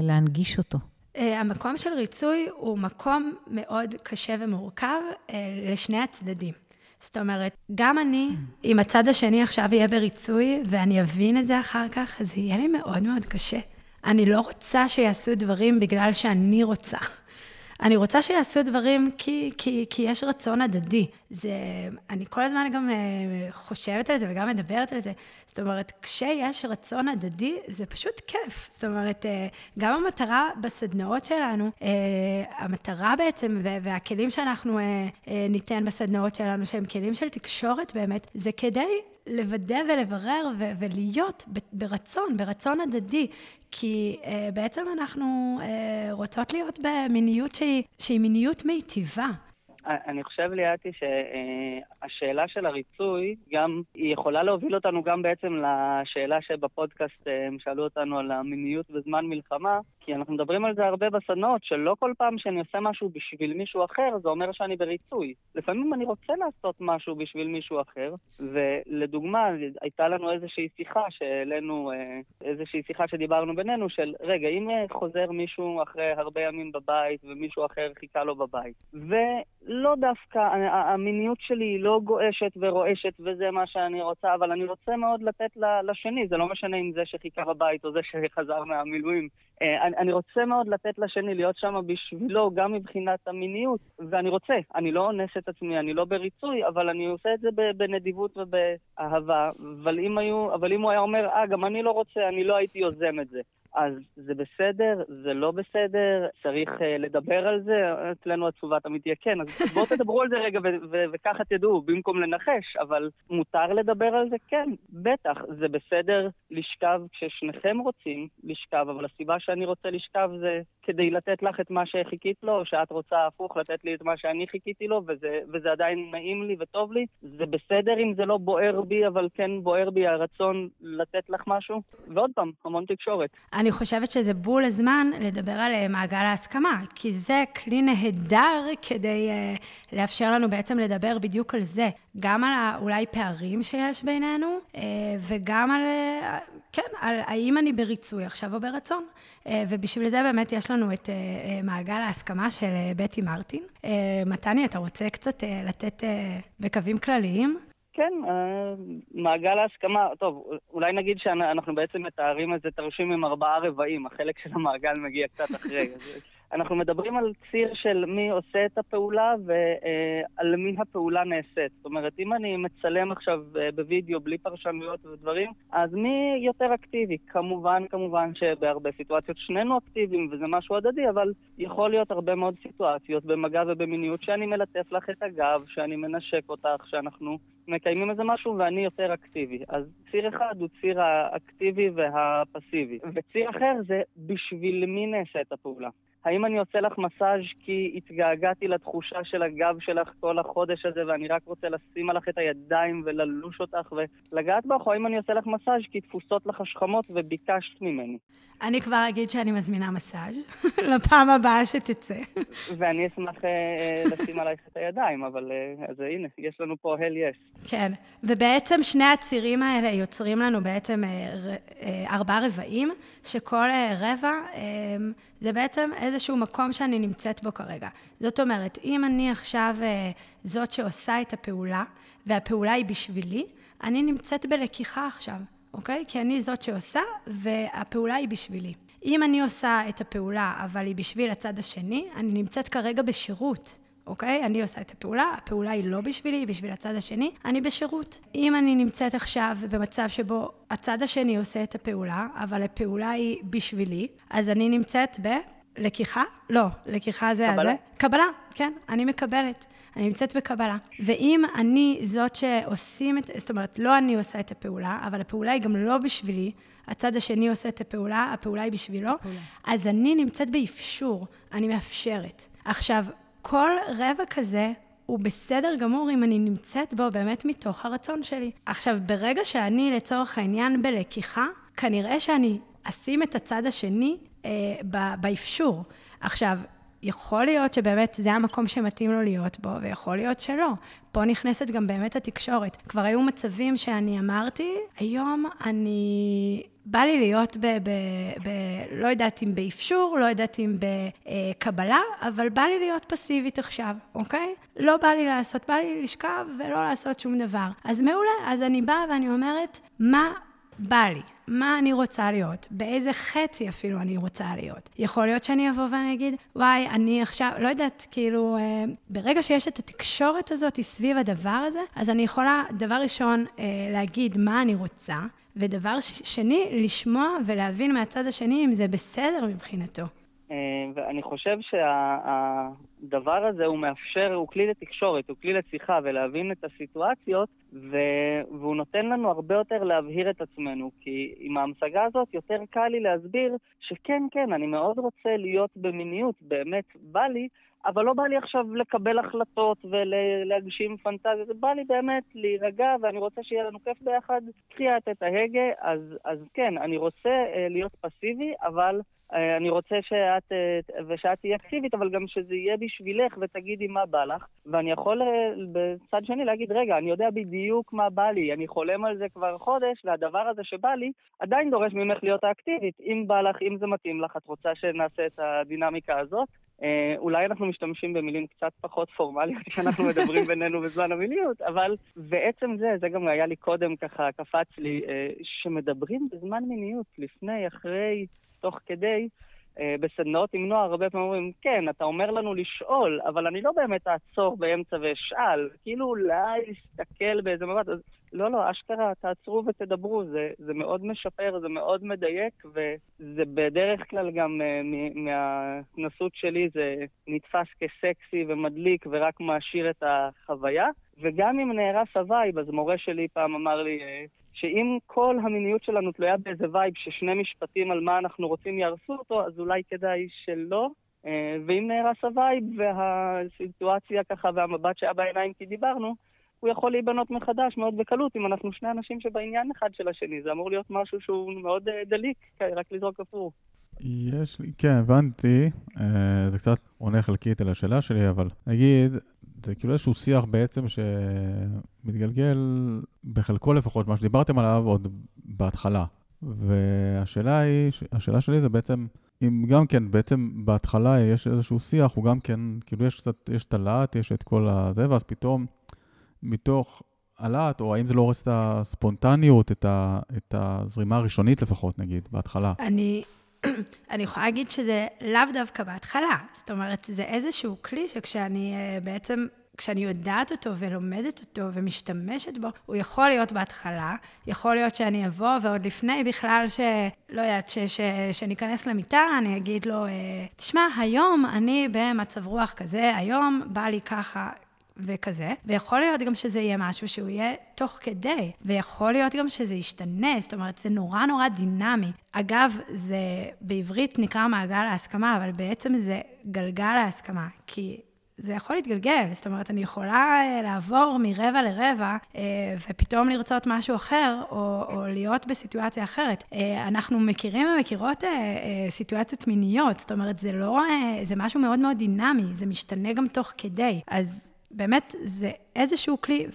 להנגיש אותו. אה, המקום של ריצוי הוא מקום מאוד קשה ומורכב אה, לשני הצדדים. זאת אומרת, גם אני, אם הצד השני עכשיו יהיה בריצוי, ואני אבין את זה אחר כך, זה יהיה לי מאוד מאוד קשה. אני לא רוצה שיעשו דברים בגלל שאני רוצה. אני רוצה שיעשו דברים כי, כי, כי יש רצון הדדי. זה, אני כל הזמן גם uh, חושבת על זה וגם מדברת על זה. זאת אומרת, כשיש רצון הדדי, זה פשוט כיף. זאת אומרת, uh, גם המטרה בסדנאות שלנו, uh, המטרה בעצם, והכלים שאנחנו ניתן בסדנאות שלנו, שהם כלים של תקשורת באמת, זה כדי לוודא ולברר ו- ולהיות ברצון, ברצון הדדי, כי uh, בעצם אנחנו uh, רוצות להיות במיניות שהיא, שהיא מיניות מיטיבה. אני חושב, ליאתי, שהשאלה של הריצוי, גם, היא יכולה להוביל אותנו גם בעצם לשאלה שבפודקאסט הם שאלו אותנו על המיניות בזמן מלחמה, כי אנחנו מדברים על זה הרבה בסדנאות, שלא כל פעם שאני עושה משהו בשביל מישהו אחר, זה אומר שאני בריצוי. לפעמים אני רוצה לעשות משהו בשביל מישהו אחר, ולדוגמה, הייתה לנו איזושהי שיחה שהעלינו, אה, איזושהי שיחה שדיברנו בינינו, של רגע, אם חוזר מישהו אחרי הרבה ימים בבית ומישהו אחר חיכה לו בבית, ולא דווקא, המיניות שלי היא לא גועשת ורועשת וזה מה שאני רוצה, אבל אני רוצה מאוד לתת לשני, זה לא משנה אם זה שחיכה בבית או זה שחזר מהמילואים. אה, אני, אני רוצה מאוד לתת לשני, להיות שם בשבילו, גם מבחינת המיניות, ואני רוצה, אני לא אונס את עצמי, אני לא בריצוי, אבל אני עושה את זה בנדיבות ובאהבה, אבל אם, היו, אבל אם הוא היה אומר, אה, גם אני לא רוצה, אני לא הייתי יוזם את זה. אז זה בסדר, זה לא בסדר, צריך uh, לדבר על זה, אצלנו התשובה תמיד תהיה כן, אז בואו תדברו על זה רגע וככה תדעו, במקום לנחש, אבל מותר לדבר על זה? כן, בטח, זה בסדר לשכב כששניכם רוצים לשכב, אבל הסיבה שאני רוצה לשכב זה כדי לתת לך את מה שחיכית לו, או שאת רוצה הפוך לתת לי את מה שאני חיכיתי לו, וזה, וזה עדיין נעים לי וטוב לי. זה בסדר אם זה לא בוער בי, אבל כן בוער בי הרצון לתת לך משהו. ועוד פעם, המון תקשורת. אני חושבת שזה בול הזמן לדבר על אה, מעגל ההסכמה, כי זה כלי נהדר כדי uh, לאפשר לנו בעצם לדבר בדיוק על זה. גם על אולי פערים שיש בינינו, uh, וגם על, uh, כן, על האם אני בריצוי עכשיו או ברצון. Uh, ובשביל זה באמת יש לנו את uh, מעגל ההסכמה של uh, בטי מרטין. Uh, מתני, אתה רוצה קצת uh, לתת uh, בקווים כלליים? כן, אה, מעגל ההסכמה, טוב, אולי נגיד שאנחנו בעצם מתארים איזה תרשים עם ארבעה רבעים, החלק של המעגל מגיע קצת אחרי. אנחנו מדברים על ציר של מי עושה את הפעולה ועל מי הפעולה נעשית. זאת אומרת, אם אני מצלם עכשיו אה, בווידאו בלי פרשנויות ודברים, אז מי יותר אקטיבי? כמובן, כמובן שבהרבה סיטואציות שנינו אקטיביים וזה משהו הדדי, אבל יכול להיות הרבה מאוד סיטואציות במגע ובמיניות שאני מלטף לך את הגב, שאני מנשק אותך, שאנחנו מקיימים איזה משהו ואני יותר אקטיבי. אז ציר אחד הוא ציר האקטיבי והפסיבי, וציר אחר זה בשביל מי נעשה את הפעולה. האם אני עושה לך מסאז' כי התגעגעתי לתחושה של הגב שלך כל החודש הזה ואני רק רוצה לשים עליך את הידיים וללוש אותך ולגעת בך, או האם אני עושה לך מסאז' כי תפוסות לך השכמות וביקשת ממני? אני כבר אגיד שאני מזמינה מסאז' לפעם הבאה שתצא. ואני אשמח אה, לשים עלייך את הידיים, אבל אה, אז הנה, יש לנו פה הל יס. כן, ובעצם שני הצירים האלה יוצרים לנו בעצם אה, ארבעה רבעים, שכל רבע זה בעצם איזשהו מקום שאני נמצאת בו כרגע. זאת אומרת, אם אני עכשיו זאת שעושה את הפעולה, והפעולה היא בשבילי, אני נמצאת בלקיחה עכשיו. אוקיי? כי אני זאת שעושה, והפעולה היא בשבילי. אם אני עושה את הפעולה, אבל היא בשביל הצד השני, אני נמצאת כרגע בשירות. אוקיי? אני עושה את הפעולה, הפעולה היא לא בשבילי, היא בשביל הצד השני, אני בשירות. אם אני נמצאת עכשיו במצב שבו הצד השני עושה את הפעולה, אבל הפעולה היא בשבילי, אז אני נמצאת ב... לקיחה? לא, לקיחה זה קבלה? הזה. קבלה, כן, אני מקבלת. אני נמצאת בקבלה. ואם אני זאת שעושים את, זאת אומרת, לא אני עושה את הפעולה, אבל הפעולה היא גם לא בשבילי, הצד השני עושה את הפעולה, הפעולה היא בשבילו, הפעולה. אז אני נמצאת באפשור, אני מאפשרת. עכשיו, כל רבע כזה הוא בסדר גמור אם אני נמצאת בו באמת מתוך הרצון שלי. עכשיו, ברגע שאני לצורך העניין בלקיחה, כנראה שאני אשים את הצד השני באפשור. עכשיו, יכול להיות שבאמת זה המקום שמתאים לו להיות בו, ויכול להיות שלא. פה נכנסת גם באמת התקשורת. כבר היו מצבים שאני אמרתי, היום אני... בא לי להיות ב... ב, ב לא יודעת אם באפשור, לא יודעת אם בקבלה, אבל בא לי להיות פסיבית עכשיו, אוקיי? לא בא לי לעשות, בא לי לשכב ולא לעשות שום דבר. אז מעולה, אז אני באה ואני אומרת, מה בא לי? מה אני רוצה להיות, באיזה חצי אפילו אני רוצה להיות. יכול להיות שאני אבוא ואני אגיד, וואי, אני עכשיו, לא יודעת, כאילו, אה, ברגע שיש את התקשורת הזאת סביב הדבר הזה, אז אני יכולה, דבר ראשון, אה, להגיד מה אני רוצה, ודבר שני, לשמוע ולהבין מהצד השני אם זה בסדר מבחינתו. אה, ואני חושב שהדבר הזה הוא מאפשר, הוא כלי לתקשורת, הוא כלי לשיחה ולהבין את הסיטואציות, והוא נותן לנו הרבה יותר להבהיר את עצמנו, כי עם ההמשגה הזאת יותר קל לי להסביר שכן, כן, אני מאוד רוצה להיות במיניות, באמת בא לי, אבל לא בא לי עכשיו לקבל החלטות ולהגשים פנטזיות, זה בא לי באמת להירגע ואני רוצה שיהיה לנו כיף ביחד. קחי את ההגה, אז, אז כן, אני רוצה uh, להיות פסיבי, אבל אה, אני רוצה שאת, אה, ושאת תהיי אקטיבית, אבל גם שזה יהיה בשבילך ותגידי מה בא לך. ואני יכול בצד שני להגיד, רגע, אני יודע בדיוק מה בא לי, אני חולם על זה כבר חודש, והדבר הזה שבא לי עדיין דורש ממך להיות האקטיבית. אם בא לך, אם זה מתאים לך, את רוצה שנעשה את הדינמיקה הזאת, אה, אולי אנחנו משתמשים במילים קצת פחות פורמליות כשאנחנו מדברים בינינו בזמן המיניות, אבל בעצם זה, זה גם היה לי קודם ככה, קפץ לי, אה, שמדברים בזמן מיניות, לפני, אחרי, תוך כדי, אה, בסדנאות עם נוער הרבה פעמים אומרים, כן, אתה אומר לנו לשאול, אבל אני לא באמת אעצור באמצע ואשאל. כאילו אולי להסתכל באיזה מבט, אז לא, לא, אשכרה, תעצרו ותדברו, זה, זה מאוד משפר, זה מאוד מדייק, וזה בדרך כלל גם אה, מההתנסות שלי, זה נתפס כסקסי ומדליק ורק מעשיר את החוויה. וגם אם נהרס הווייב, אז מורה שלי פעם אמר לי, אה, שאם כל המיניות שלנו תלויה באיזה וייב ששני משפטים על מה אנחנו רוצים יהרסו אותו, אז אולי כדאי שלא. אה, ואם נהרס הווייב והסיטואציה ככה והמבט שהיה בעיניים כי דיברנו, הוא יכול להיבנות מחדש מאוד בקלות אם אנחנו שני אנשים שבעניין אחד של השני. זה אמור להיות משהו שהוא מאוד אה, דליק, רק לזרוק גפרור. יש לי, כן, הבנתי. אה, זה קצת עונה חלקית על השאלה שלי, אבל נגיד, זה כאילו איזשהו שיח בעצם שמתגלגל, בחלקו לפחות, מה שדיברתם עליו עוד בהתחלה. והשאלה היא, השאלה שלי זה בעצם, אם גם כן, בעצם בהתחלה יש איזשהו שיח, הוא גם כן, כאילו יש קצת, יש את הלהט, יש את כל הזה, ואז פתאום, מתוך הלהט, או האם זה לא הורס את הספונטניות, את, ה, את הזרימה הראשונית לפחות, נגיד, בהתחלה? אני, אני יכולה להגיד שזה לאו דווקא בהתחלה. זאת אומרת, זה איזשהו כלי שכשאני uh, בעצם, כשאני יודעת אותו ולומדת אותו ומשתמשת בו, הוא יכול להיות בהתחלה, יכול להיות שאני אבוא ועוד לפני בכלל ש... לא יודעת, ש, ש, שניכנס למיטה, אני אגיד לו, אה, תשמע, היום אני במצב רוח כזה, היום בא לי ככה. וכזה, ויכול להיות גם שזה יהיה משהו שהוא יהיה תוך כדי, ויכול להיות גם שזה ישתנה, זאת אומרת, זה נורא נורא דינמי. אגב, זה בעברית נקרא מעגל ההסכמה, אבל בעצם זה גלגל ההסכמה, כי זה יכול להתגלגל, זאת אומרת, אני יכולה אה, לעבור מרבע לרבע אה, ופתאום לרצות משהו אחר, או, או להיות בסיטואציה אחרת. אה, אנחנו מכירים ומכירות סיטואציות מיניות, זאת אומרת, זה לא, זה משהו מאוד מאוד דינמי, זה משתנה גם תוך כדי. אז באמת, זה איזשהו כלי,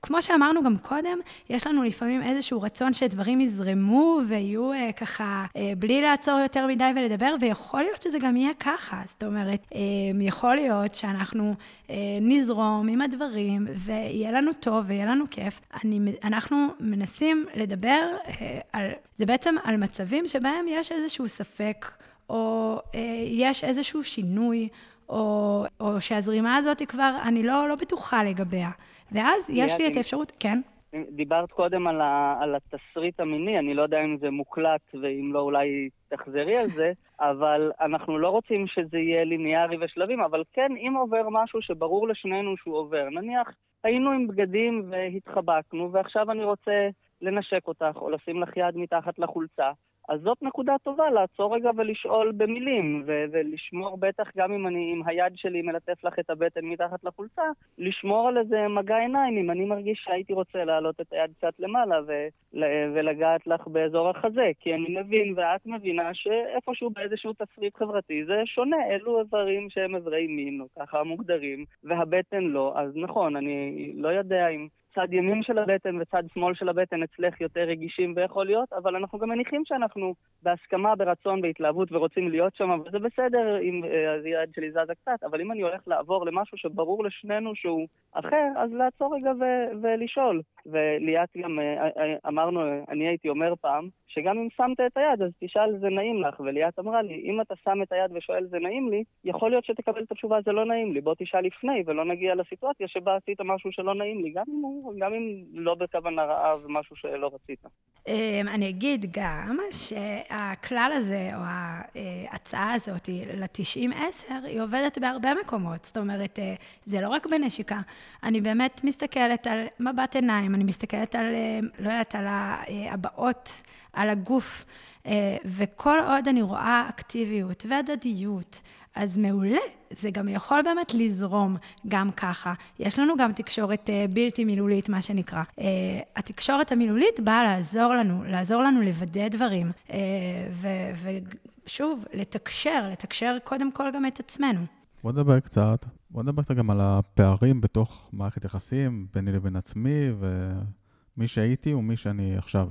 וכמו שאמרנו גם קודם, יש לנו לפעמים איזשהו רצון שדברים יזרמו ויהיו אה, ככה, אה, בלי לעצור יותר מדי ולדבר, ויכול להיות שזה גם יהיה ככה. זאת אומרת, אה, יכול להיות שאנחנו אה, נזרום עם הדברים, ויהיה לנו טוב ויהיה לנו כיף. אני, אנחנו מנסים לדבר אה, על, זה בעצם על מצבים שבהם יש איזשהו ספק, או אה, יש איזשהו שינוי, או, או שהזרימה הזאת היא כבר, אני לא, לא בטוחה לגביה. ואז יש לי את האפשרות, כן? דיברת קודם על, ה, על התסריט המיני, אני לא יודע אם זה מוקלט, ואם לא, אולי תחזרי על זה, אבל אנחנו לא רוצים שזה יהיה ליניארי ושלבים, אבל כן, אם עובר משהו שברור לשנינו שהוא עובר, נניח היינו עם בגדים והתחבקנו, ועכשיו אני רוצה לנשק אותך, או לשים לך יד מתחת לחולצה, אז זאת נקודה טובה לעצור רגע ולשאול במילים, ו- ולשמור בטח גם אם אני עם היד שלי מלטף לך את הבטן מתחת לחולצה, לשמור על איזה מגע עיניים אם אני מרגיש שהייתי רוצה להעלות את היד קצת למעלה ו- ולגעת לך באזור החזה, כי אני מבין ואת מבינה שאיפשהו באיזשהו תסריט חברתי זה שונה, אלו איברים שהם איברי מין, או ככה מוגדרים, והבטן לא, אז נכון, אני לא יודע אם... צד ימין של הבטן וצד שמאל של הבטן אצלך יותר רגישים ויכול להיות, אבל אנחנו גם מניחים שאנחנו בהסכמה, ברצון, בהתלהבות ורוצים להיות שם, וזה בסדר אם אה, היד שלי זזה קצת, אבל אם אני הולך לעבור למשהו שברור לשנינו שהוא אחר, אז לעצור רגע ו- ולשאול. וליאת גם אה, אה, אמרנו, אני הייתי אומר פעם, שגם אם שמת את היד, אז תשאל זה נעים לך, וליאת אמרה לי, אם אתה שם את היד ושואל זה נעים לי, יכול להיות שתקבל את התשובה זה לא נעים לי, בוא תשאל לפני, ולא נגיע לסיטואציה שבה עשית משהו שלא נעים לי, גם אם, גם אם לא בכוונה רעה ומשהו שלא רצית. אמ, אני אגיד גם שהכלל הזה, או ההצעה הזאת ל-90-10, היא עובדת בהרבה מקומות. זאת אומרת, אה, זה לא רק בנשיקה. אני באמת מסתכלת על מבט עיניים, אני מסתכלת על, אה, לא יודעת, על הבעות, על הגוף, אה, וכל עוד אני רואה אקטיביות והדדיות, אז מעולה, זה גם יכול באמת לזרום גם ככה. יש לנו גם תקשורת uh, בלתי מילולית, מה שנקרא. Uh, התקשורת המילולית באה לעזור לנו, לעזור לנו לוודא דברים. Uh, ו... ו- שוב, לתקשר, לתקשר קודם כל גם את עצמנו. בוא נדבר קצת, בוא נדבר קצת גם על הפערים בתוך מערכת יחסים ביני לבין עצמי, ומי שהייתי ומי שאני עכשיו.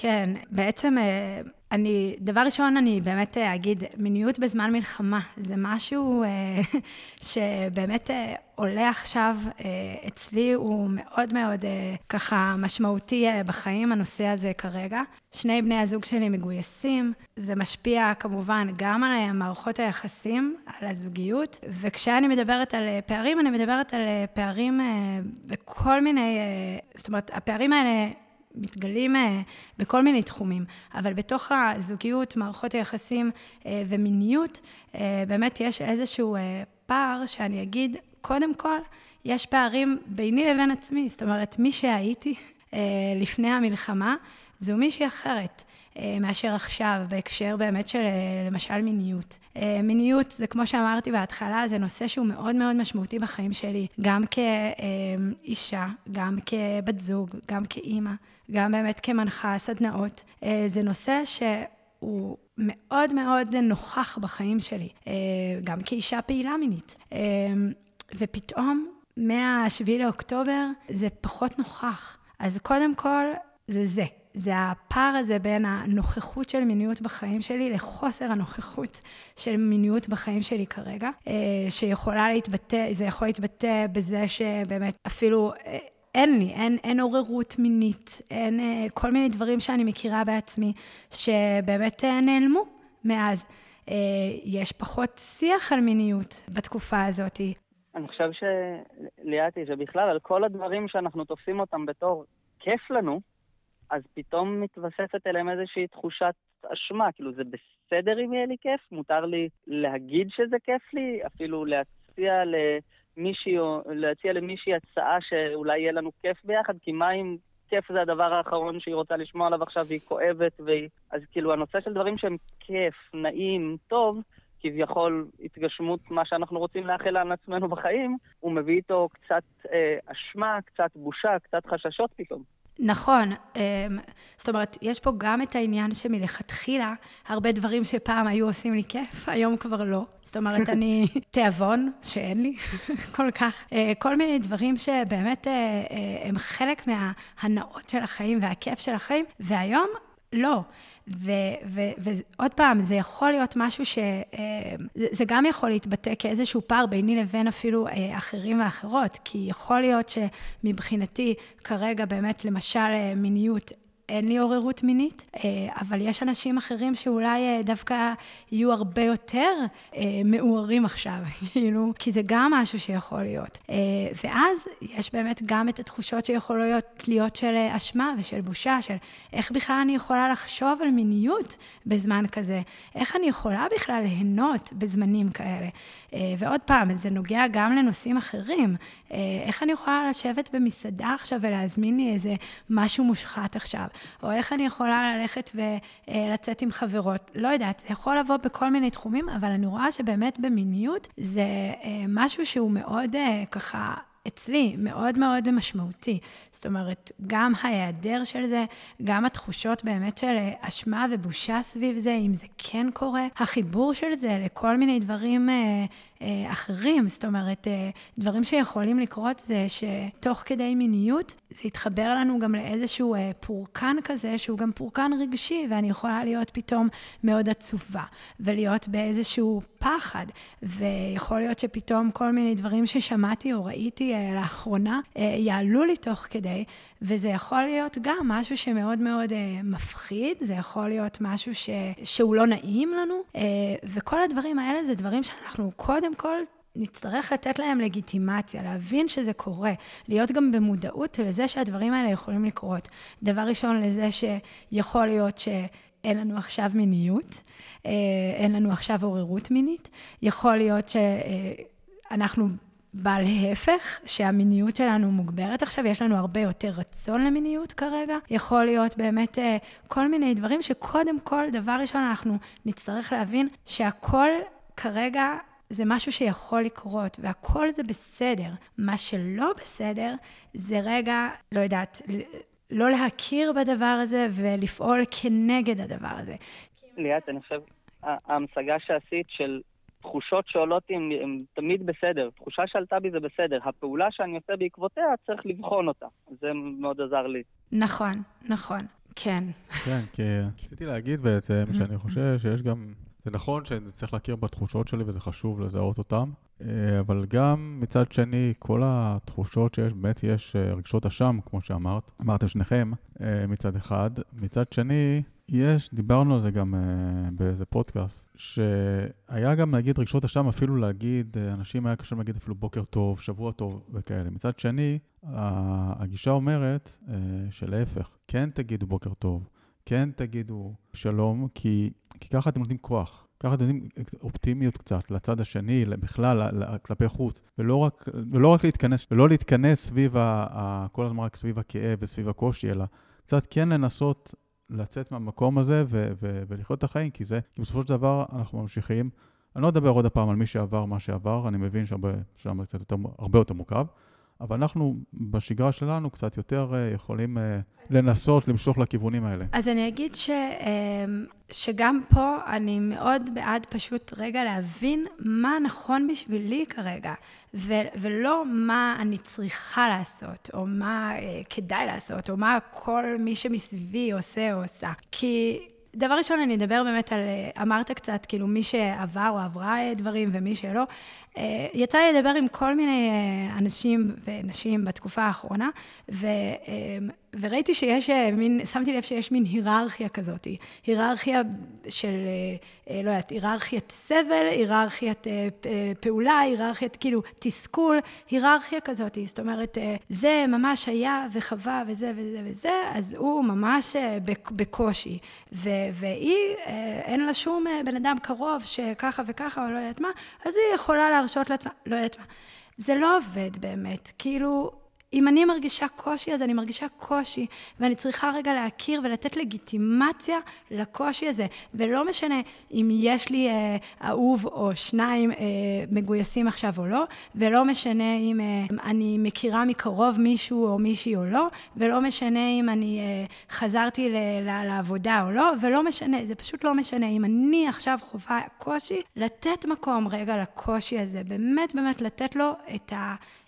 כן, בעצם אה, אני, דבר ראשון, אני באמת אה, אגיד, מיניות בזמן מלחמה, זה משהו אה, שבאמת עולה עכשיו אצלי, הוא מאוד מאוד ככה משמעותי בחיים, הנושא הזה כרגע. שני בני הזוג שלי מגויסים, זה משפיע כמובן גם על מערכות היחסים, על הזוגיות, וכשאני מדברת על פערים, אני מדברת על פערים בכל מיני, זאת אומרת, הפערים האלה... מתגלים אה, בכל מיני תחומים, אבל בתוך הזוגיות, מערכות היחסים אה, ומיניות, אה, באמת יש איזשהו פער שאני אגיד, קודם כל, יש פערים ביני לבין עצמי, זאת אומרת, מי שהייתי לפני המלחמה, זו מישהי אחרת. אה, מאשר עכשיו, בהקשר באמת של אה, למשל מיניות. אה, מיניות זה כמו שאמרתי בהתחלה, זה נושא שהוא מאוד מאוד משמעותי בחיים שלי, גם כאישה, גם כבת זוג, גם כאימא, גם באמת כמנחה סדנאות. זה נושא שהוא מאוד מאוד נוכח בחיים שלי, גם כאישה פעילה מינית. ופתאום, מה-7 לאוקטובר, זה פחות נוכח. אז קודם כל, זה זה. זה הפער הזה בין הנוכחות של מיניות בחיים שלי לחוסר הנוכחות של מיניות בחיים שלי כרגע, אה, שיכולה להתבטא, זה יכול להתבטא בזה שבאמת אפילו... אה, אין לי, אין, אין עוררות מינית, אין אה, כל מיני דברים שאני מכירה בעצמי, שבאמת נעלמו מאז. יש פחות שיח על מיניות בתקופה הזאת. אני חושב שליאתי, שבכלל על כל הדברים שאנחנו תופסים אותם בתור כיף לנו, אז פתאום מתווספת אליהם איזושהי תחושת אשמה, כאילו זה בסדר אם יהיה לי כיף, מותר לי להגיד שזה כיף לי, אפילו להציע למישהי, להציע למישהי הצעה שאולי יהיה לנו כיף ביחד, כי מה אם כיף זה הדבר האחרון שהיא רוצה לשמוע עליו עכשיו והיא כואבת, והיא... אז כאילו הנושא של דברים שהם כיף, נעים, טוב, כביכול התגשמות מה שאנחנו רוצים לאחל על עצמנו בחיים, הוא מביא איתו קצת אה, אשמה, קצת בושה, קצת חששות פתאום. נכון, אמ, זאת אומרת, יש פה גם את העניין שמלכתחילה, הרבה דברים שפעם היו עושים לי כיף, היום כבר לא. זאת אומרת, אני תיאבון, שאין לי כל כך, אה, כל מיני דברים שבאמת אה, אה, הם חלק מההנאות של החיים והכיף של החיים, והיום לא. ועוד פעם, זה יכול להיות משהו ש... אה, זה גם יכול להתבטא כאיזשהו פער ביני לבין אפילו אה, אחרים ואחרות, כי יכול להיות שמבחינתי כרגע באמת, למשל, אה, מיניות אין לי עוררות מינית, אה, אבל יש אנשים אחרים שאולי אה, דווקא יהיו הרבה יותר אה, מעוררים עכשיו, כאילו, כי זה גם משהו שיכול להיות. ואז יש באמת גם את התחושות שיכולות להיות של אשמה ושל בושה, של איך בכלל אני יכולה לחשוב על מיניות בזמן כזה, איך אני יכולה בכלל ליהנות בזמנים כאלה. ועוד פעם, זה נוגע גם לנושאים אחרים. איך אני יכולה לשבת במסעדה עכשיו ולהזמין לי איזה משהו מושחת עכשיו? או איך אני יכולה ללכת ולצאת עם חברות. לא יודעת, זה יכול לבוא בכל מיני תחומים, אבל אני רואה שבאמת במיניות זה אה, משהו שהוא מאוד אה, ככה... אצלי מאוד מאוד משמעותי. זאת אומרת, גם ההיעדר של זה, גם התחושות באמת של אשמה ובושה סביב זה, אם זה כן קורה, החיבור של זה לכל מיני דברים אה, אה, אחרים, זאת אומרת, אה, דברים שיכולים לקרות זה שתוך כדי מיניות, זה יתחבר לנו גם לאיזשהו אה, פורקן כזה, שהוא גם פורקן רגשי, ואני יכולה להיות פתאום מאוד עצובה, ולהיות באיזשהו פחד, ויכול להיות שפתאום כל מיני דברים ששמעתי או ראיתי לאחרונה יעלו לי תוך כדי, וזה יכול להיות גם משהו שמאוד מאוד מפחיד, זה יכול להיות משהו ש... שהוא לא נעים לנו, וכל הדברים האלה זה דברים שאנחנו קודם... כל, נצטרך לתת להם לגיטימציה, להבין שזה קורה, להיות גם במודעות לזה שהדברים האלה יכולים לקרות. דבר ראשון, לזה שיכול להיות שאין לנו עכשיו מיניות, אה, אין לנו עכשיו עוררות מינית, יכול להיות שאנחנו בעל ההפך, שהמיניות שלנו מוגברת עכשיו, יש לנו הרבה יותר רצון למיניות כרגע. יכול להיות באמת אה, כל מיני דברים שקודם כל, דבר ראשון, אנחנו נצטרך להבין שהכל כרגע זה משהו שיכול לקרות, והכל זה בסדר. מה שלא בסדר, זה רגע, לא יודעת, לא להכיר בדבר הזה ולפעול כנגד הדבר הזה. ליאת, אני חושב, ההמשגה שעשית של תחושות שעולות לי הן תמיד בסדר. תחושה שעלתה בי זה בסדר. הפעולה שאני עושה בעקבותיה, צריך לבחון אותה. זה מאוד עזר לי. נכון, נכון. כן. כן, כי רציתי להגיד בעצם שאני חושב שיש גם... זה נכון שאני צריך להכיר בתחושות שלי וזה חשוב לזהות אותן, אה, אבל גם מצד שני, כל התחושות שיש, באמת יש אה, רגשות אשם, כמו שאמרת, אמרתם שניכם, אה, מצד אחד. מצד שני, יש, דיברנו על זה גם uh, באיזה פודקאסט, שהיה גם להגיד רגשות אשם, אפילו להגיד, uh, אנשים היה קשה להגיד אפילו בוקר טוב, שבוע טוב וכאלה. מצד שני, הגישה אומרת uh, שלהפך, כן תגידו בוקר טוב, כן תגידו שלום, כי, כי ככה אתם נותנים כוח. ככה אתם נותנים אופטימיות קצת לצד השני, בכלל, כלפי חוץ, ולא רק, ולא רק להתכנס, ולא להתכנס סביב, ה, ה, כל הזמן רק סביב הכאב וסביב הקושי, אלא קצת כן לנסות לצאת מהמקום הזה ו- ו- ולחיות את החיים, כי זה, כי בסופו של דבר אנחנו ממשיכים. אני לא אדבר עוד הפעם על מי שעבר מה שעבר, אני מבין ששם זה קצת יותר, הרבה יותר מורכב, אבל אנחנו בשגרה שלנו קצת יותר אה, יכולים אה, לנסות למשוך לכיוונים האלה. אז אני אגיד ש, אמ, שגם פה אני מאוד בעד פשוט רגע להבין מה נכון בשבילי כרגע, ו, ולא מה אני צריכה לעשות, או מה אה, כדאי לעשות, או מה כל מי שמסביבי עושה או עושה. כי... דבר ראשון, אני אדבר באמת על, אמרת קצת, כאילו, מי שעבר או עברה דברים ומי שלא. אה, יצא לי לדבר עם כל מיני אה, אנשים ונשים בתקופה האחרונה, ו, אה, וראיתי שיש מין, שמתי לב שיש מין היררכיה כזאת, היררכיה של, לא יודעת, היררכיית סבל, היררכיית פעולה, היררכיית כאילו תסכול, היררכיה כזאת, זאת אומרת, זה ממש היה וחווה וזה וזה וזה, אז הוא ממש בקושי, ו, והיא, אין לה שום בן אדם קרוב שככה וככה, או לא יודעת מה, אז היא יכולה להרשות להרשות לעצמה, לא יודעת מה. זה לא עובד באמת, כאילו, אם אני מרגישה קושי, אז אני מרגישה קושי, ואני צריכה רגע להכיר ולתת לגיטימציה לקושי הזה. ולא משנה אם יש לי אה, אהוב או שניים אה, מגויסים עכשיו או לא, ולא משנה אם אה, אני מכירה מקרוב מישהו או מישהי או לא, ולא משנה אם אני אה, חזרתי ל- ל- לעבודה או לא, ולא משנה, זה פשוט לא משנה. אם אני עכשיו חווה קושי, לתת מקום רגע לקושי הזה, באמת באמת לתת לו את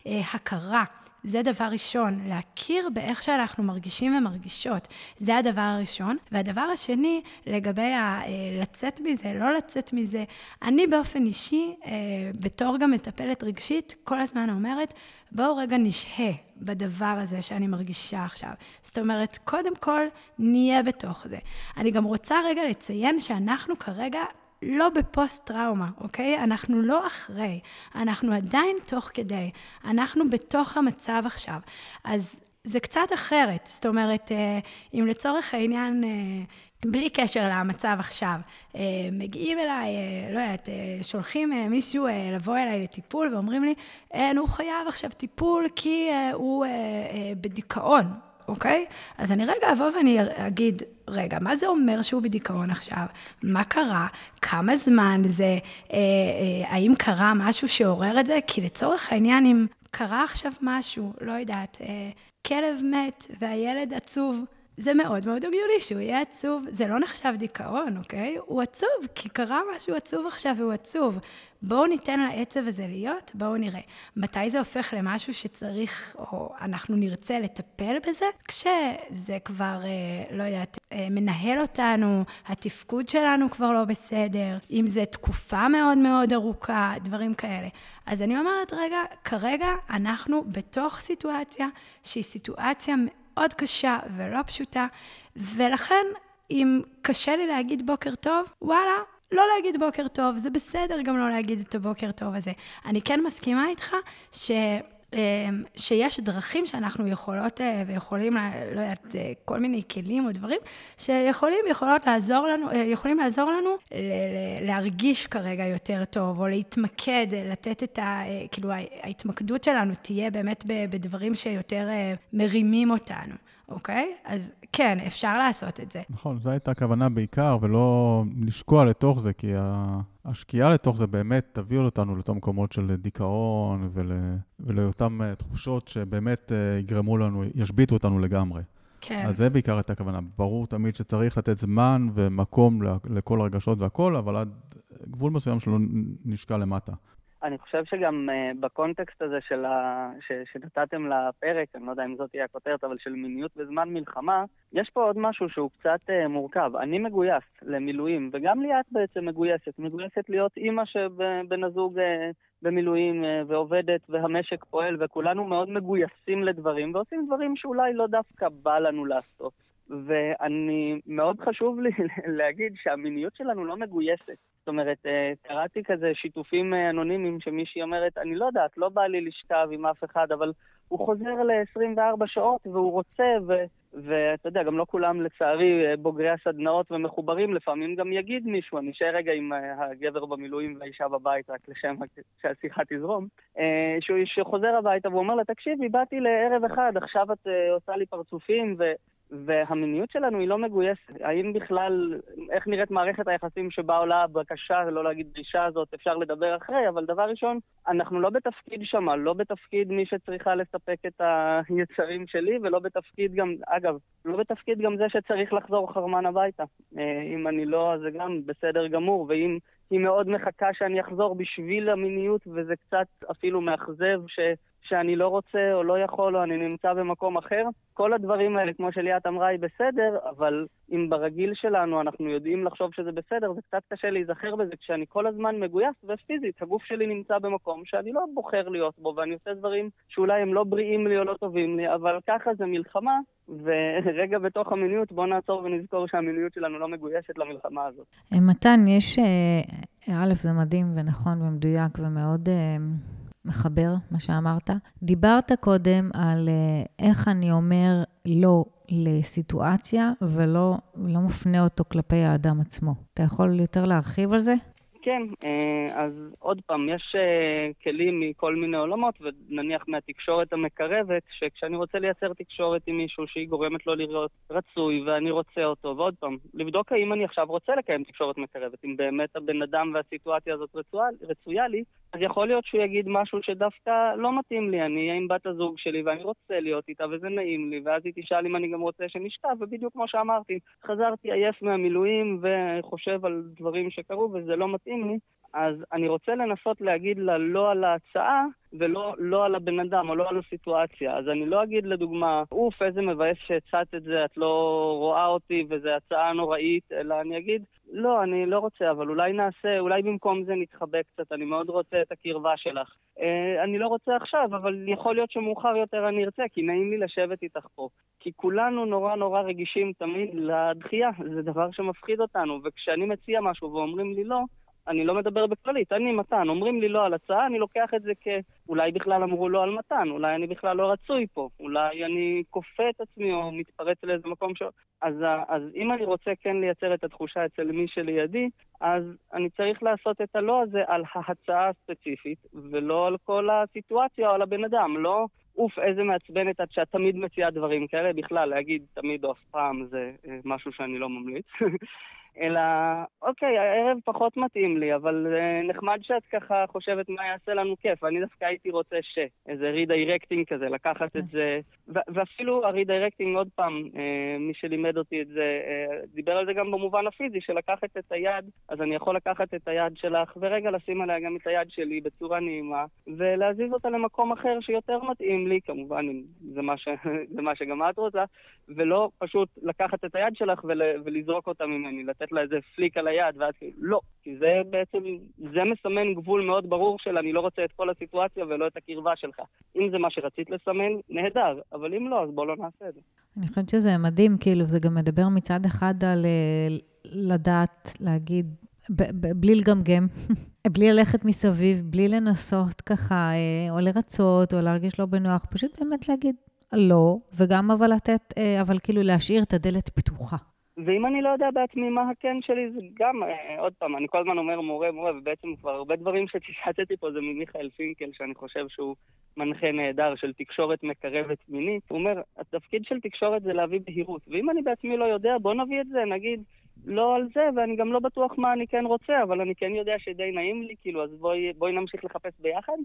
ההכרה. זה דבר ראשון, להכיר באיך שאנחנו מרגישים ומרגישות. זה הדבר הראשון. והדבר השני, לגבי ה, אה, לצאת מזה, לא לצאת מזה, אני באופן אישי, אה, בתור גם מטפלת רגשית, כל הזמן אומרת, בואו רגע נשהה בדבר הזה שאני מרגישה עכשיו. זאת אומרת, קודם כל, נהיה בתוך זה. אני גם רוצה רגע לציין שאנחנו כרגע לא בפוסט-טראומה, אוקיי? אנחנו לא אחרי, אנחנו עדיין תוך כדי, אנחנו בתוך המצב עכשיו. אז זה קצת אחרת, זאת אומרת, אה, אם לצורך העניין, אה, בלי קשר למצב עכשיו, אה, מגיעים אליי, לא יודעת, שולחים מישהו לבוא אליי לטיפול ואומרים לי, הוא חייב עכשיו טיפול כי הוא בדיכאון, אוקיי? אז אני רגע אבוא ואני אגיד, רגע, מה זה אומר שהוא בדיכאון עכשיו? מה קרה? כמה זמן זה? אה, אה, האם קרה משהו שעורר את זה? כי לצורך העניין, אם קרה עכשיו משהו, לא יודעת, אה, כלב מת והילד עצוב, זה מאוד מאוד הגיוני שהוא יהיה עצוב. זה לא נחשב דיכאון, אוקיי? הוא עצוב, כי קרה משהו עצוב עכשיו והוא עצוב. בואו ניתן לעצב הזה להיות, בואו נראה. מתי זה הופך למשהו שצריך, או אנחנו נרצה לטפל בזה? כשזה כבר, אה, לא יודעת, אה, מנהל אותנו, התפקוד שלנו כבר לא בסדר, אם זה תקופה מאוד מאוד ארוכה, דברים כאלה. אז אני אומרת, רגע, כרגע אנחנו בתוך סיטואציה שהיא סיטואציה מאוד קשה ולא פשוטה, ולכן, אם קשה לי להגיד בוקר טוב, וואלה, לא להגיד בוקר טוב, זה בסדר גם לא להגיד את הבוקר טוב הזה. אני כן מסכימה איתך ש... אמ, שיש דרכים שאנחנו יכולות אה, ויכולים, לא יודעת, אה, כל מיני כלים או דברים, שיכולים, יכולות לעזור לנו, אה, יכולים לעזור לנו להרגיש כרגע יותר טוב, או להתמקד, לתת את ה... כאילו, ההתמקדות שלנו תהיה באמת בדברים שיותר מרימים אותנו. אוקיי? אז כן, אפשר לעשות את זה. נכון, זו הייתה הכוונה בעיקר, ולא לשקוע לתוך זה, כי השקיעה לתוך זה באמת תביא אותנו לאותם מקומות של דיכאון ול, ולאותן אה, תחושות שבאמת אה, יגרמו לנו, ישביתו אותנו לגמרי. כן. אז זה בעיקר הייתה הכוונה. ברור תמיד שצריך לתת זמן ומקום לכל הרגשות והכול, אבל עד גבול מסוים שלא נשקע למטה. אני חושב שגם uh, בקונטקסט הזה של ה... ש... שנתתם לפרק, אני לא יודע אם זאת תהיה הכותרת, אבל של מיניות בזמן מלחמה, יש פה עוד משהו שהוא קצת uh, מורכב. אני מגויס למילואים, וגם ליאת בעצם מגויסת. מגויסת להיות אימא שבן הזוג uh, במילואים uh, ועובדת, והמשק פועל, וכולנו מאוד מגויסים לדברים, ועושים דברים שאולי לא דווקא בא לנו לעשות. ואני, מאוד חשוב לי להגיד שהמיניות שלנו לא מגויסת. אומרת, אה, קראתי כזה שיתופים אה, אנונימיים שמישהי אומרת, אני לא יודעת, לא בא לי לשכב עם אף אחד, אבל הוא חוזר ל-24 שעות והוא רוצה. ואתה יודע, גם לא כולם לצערי אה, בוגרי הסדנאות ומחוברים, לפעמים גם יגיד מישהו, אני אשאר רגע עם הגבר במילואים והאישה בבית, רק לשם שהשיחה תזרום, שהוא שחוזר הביתה והוא אומר לה, תקשיבי, באתי לערב אחד, עכשיו את עושה לי פרצופים, ו... והמיניות שלנו היא לא מגויסת. האם בכלל, איך נראית מערכת היחסים שבה עולה הבקשה, לא להגיד דרישה הזאת, אפשר לדבר אחרי, אבל דבר ראשון, אנחנו לא בתפקיד שמה, לא בתפקיד מי שצריכה לספק את היצרים שלי, ולא בתפקיד גם, אגב, לא בתפקיד גם זה שצריך לחזור חרמן הביתה. אה, אם אני לא, אז זה גם בסדר גמור, ואם היא מאוד מחכה שאני אחזור בשביל המיניות, וזה קצת אפילו מאכזב ש... שאני לא רוצה או לא יכול או אני נמצא במקום אחר. כל הדברים האלה, כמו שליאת אמרה, היא בסדר, אבל אם ברגיל שלנו אנחנו יודעים לחשוב שזה בסדר, זה קצת קשה להיזכר בזה כשאני כל הזמן מגויס ופיזית. הגוף שלי נמצא במקום שאני לא בוחר להיות בו, ואני עושה דברים שאולי הם לא בריאים לי או לא טובים לי, אבל ככה זה מלחמה, ורגע בתוך המיניות, בואו נעצור ונזכור שהמיניות שלנו לא מגויסת למלחמה הזאת. מתן, יש... אה, א', זה מדהים ונכון ומדויק ומאוד... מחבר, מה שאמרת. דיברת קודם על אה, איך אני אומר לא לסיטואציה ולא לא מפנה אותו כלפי האדם עצמו. אתה יכול יותר להרחיב על זה? כן, אה, אז עוד פעם, יש אה, כלים מכל מיני עולמות, ונניח מהתקשורת המקרבת, שכשאני רוצה לייצר תקשורת עם מישהו שהיא גורמת לו לראות רצוי ואני רוצה אותו, ועוד פעם, לבדוק האם אני עכשיו רוצה לקיים תקשורת מקרבת, אם באמת הבן אדם והסיטואציה הזאת רצויה, רצויה לי, אז יכול להיות שהוא יגיד משהו שדווקא לא מתאים לי, אני עם בת הזוג שלי ואני רוצה להיות איתה וזה נעים לי, ואז היא תשאל אם אני גם רוצה שנשכב, ובדיוק כמו שאמרתי, חזרתי עייף מהמילואים וחושב על דברים שקרו וזה לא. מתאים לי, אז אני רוצה לנסות להגיד לה לא על ההצעה ולא לא על הבן אדם או לא על הסיטואציה. אז אני לא אגיד לדוגמה, אוף, איזה מבאס שהצעת את זה, את לא רואה אותי וזו הצעה נוראית, אלא אני אגיד, לא, אני לא רוצה, אבל אולי נעשה, אולי במקום זה נתחבק קצת, אני מאוד רוצה את הקרבה שלך. אה, אני לא רוצה עכשיו, אבל יכול להיות שמאוחר יותר אני ארצה, כי נעים לי לשבת איתך פה. כי כולנו נורא נורא רגישים תמיד לדחייה, זה דבר שמפחיד אותנו, וכשאני מציע משהו ואומרים לי לא, אני לא מדבר בכללית, אני מתן, אומרים לי לא על הצעה, אני לוקח את זה כ... אולי בכלל אמרו לא על מתן, אולי אני בכלל לא רצוי פה, אולי אני כופה את עצמי או מתפרץ לאיזה מקום ש... אז, אז אם אני רוצה כן לייצר את התחושה אצל מי שלידי, אז אני צריך לעשות את הלא הזה על ההצעה הספציפית, ולא על כל הסיטואציה או על הבן אדם, לא... אוף, איזה מעצבנת את שאת תמיד מציעה דברים כאלה, בכלל, להגיד תמיד או אף פעם זה אה, משהו שאני לא ממליץ. אלא, אוקיי, הערב פחות מתאים לי, אבל אה, נחמד שאת ככה חושבת מה יעשה לנו כיף. אני דווקא הייתי רוצה ש... איזה redirecting כזה, לקחת את זה... ו- ואפילו ה redirecting, עוד פעם, אה, מי שלימד אותי את זה, אה, דיבר על זה גם במובן הפיזי, של לקחת את היד, אז אני יכול לקחת את היד שלך, ורגע לשים עליה גם את היד שלי בצורה נעימה, ולהזיז אותה למקום אחר שיותר מתאים לי, כמובן, אם זה מה, ש... זה מה שגם את רוצה, ולא פשוט לקחת את היד שלך ול... ולזרוק אותה ממני, לתת לה איזה פליק על היד, ואז כאילו, לא. כי זה בעצם, זה מסמן גבול מאוד ברור של אני לא רוצה את כל הסיטואציה ולא את הקרבה שלך. אם זה מה שרצית לסמן, נהדר, אבל אם לא, אז בוא לא נעשה את זה. אני חושבת שזה מדהים, כאילו, זה גם מדבר מצד אחד על אה, לדעת להגיד, בלי לגמגם, בלי ללכת מסביב, בלי לנסות ככה, אה, או לרצות, או להרגיש לא בנוח, פשוט באמת להגיד לא, וגם אבל לתת, אה, אבל כאילו להשאיר את הדלת פתוחה. ואם אני לא יודע בעצמי מה הכן שלי, זה גם, אה, עוד פעם, אני כל הזמן אומר מורה, מורה, ובעצם כבר הרבה דברים שציטטתי פה זה ממיכאל פינקל, שאני חושב שהוא מנחה נהדר של תקשורת מקרבת מינית. הוא אומר, התפקיד של תקשורת זה להביא בהירות, ואם אני בעצמי לא יודע, בוא נביא את זה, נגיד, לא על זה, ואני גם לא בטוח מה אני כן רוצה, אבל אני כן יודע שדי נעים לי, כאילו, אז בואי, בואי נמשיך לחפש ביחד.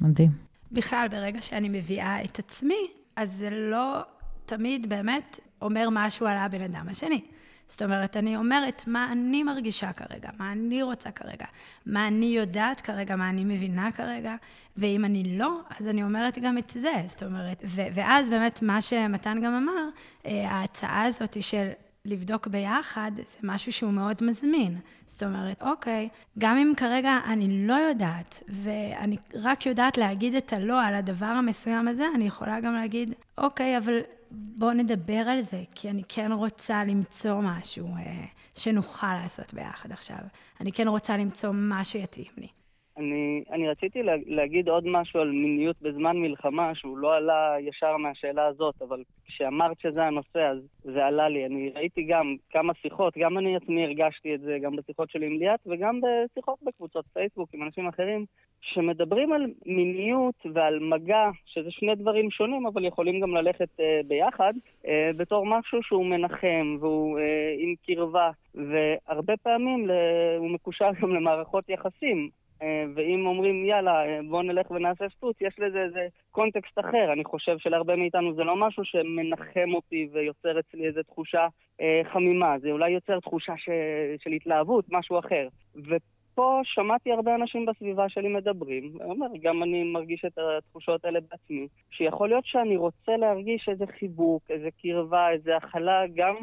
מדהים. בכלל, ברגע שאני מביאה את עצמי, אז זה לא תמיד באמת אומר משהו על הבן אדם השני. זאת אומרת, אני אומרת מה אני מרגישה כרגע, מה אני רוצה כרגע, מה אני יודעת כרגע, מה אני מבינה כרגע, ואם אני לא, אז אני אומרת גם את זה. זאת אומרת, ו- ואז באמת מה שמתן גם אמר, אה, ההצעה הזאת של לבדוק ביחד, זה משהו שהוא מאוד מזמין. זאת אומרת, אוקיי, גם אם כרגע אני לא יודעת, ואני רק יודעת להגיד את הלא על הדבר המסוים הזה, אני יכולה גם להגיד, אוקיי, אבל בואו נדבר על זה, כי אני כן רוצה למצוא משהו אה, שנוכל לעשות ביחד עכשיו. אני כן רוצה למצוא מה שיתאים לי. אני, אני רציתי לה, להגיד עוד משהו על מיניות בזמן מלחמה, שהוא לא עלה ישר מהשאלה הזאת, אבל כשאמרת שזה הנושא, אז זה עלה לי. אני ראיתי גם כמה שיחות, גם אני עצמי הרגשתי את זה, גם בשיחות שלי עם ליאת, וגם בשיחות בקבוצות פייסבוק עם אנשים אחרים, שמדברים על מיניות ועל מגע, שזה שני דברים שונים, אבל יכולים גם ללכת uh, ביחד, uh, בתור משהו שהוא מנחם והוא uh, עם קרבה, והרבה פעמים הוא מקושר גם למערכות יחסים. אה, ואם אומרים, יאללה, אה, בואו נלך ונעשה שטות, יש לזה איזה קונטקסט אחר. אני חושב שלהרבה מאיתנו זה לא משהו שמנחם אותי ויוצר אצלי איזו תחושה אה, חמימה, זה אולי יוצר תחושה ש... של התלהבות, משהו אחר. ופה שמעתי הרבה אנשים בסביבה שלי מדברים, אומר, גם אני מרגיש את התחושות האלה בעצמי, שיכול להיות שאני רוצה להרגיש איזה חיבוק, איזה קרבה, איזה הכלה, גם...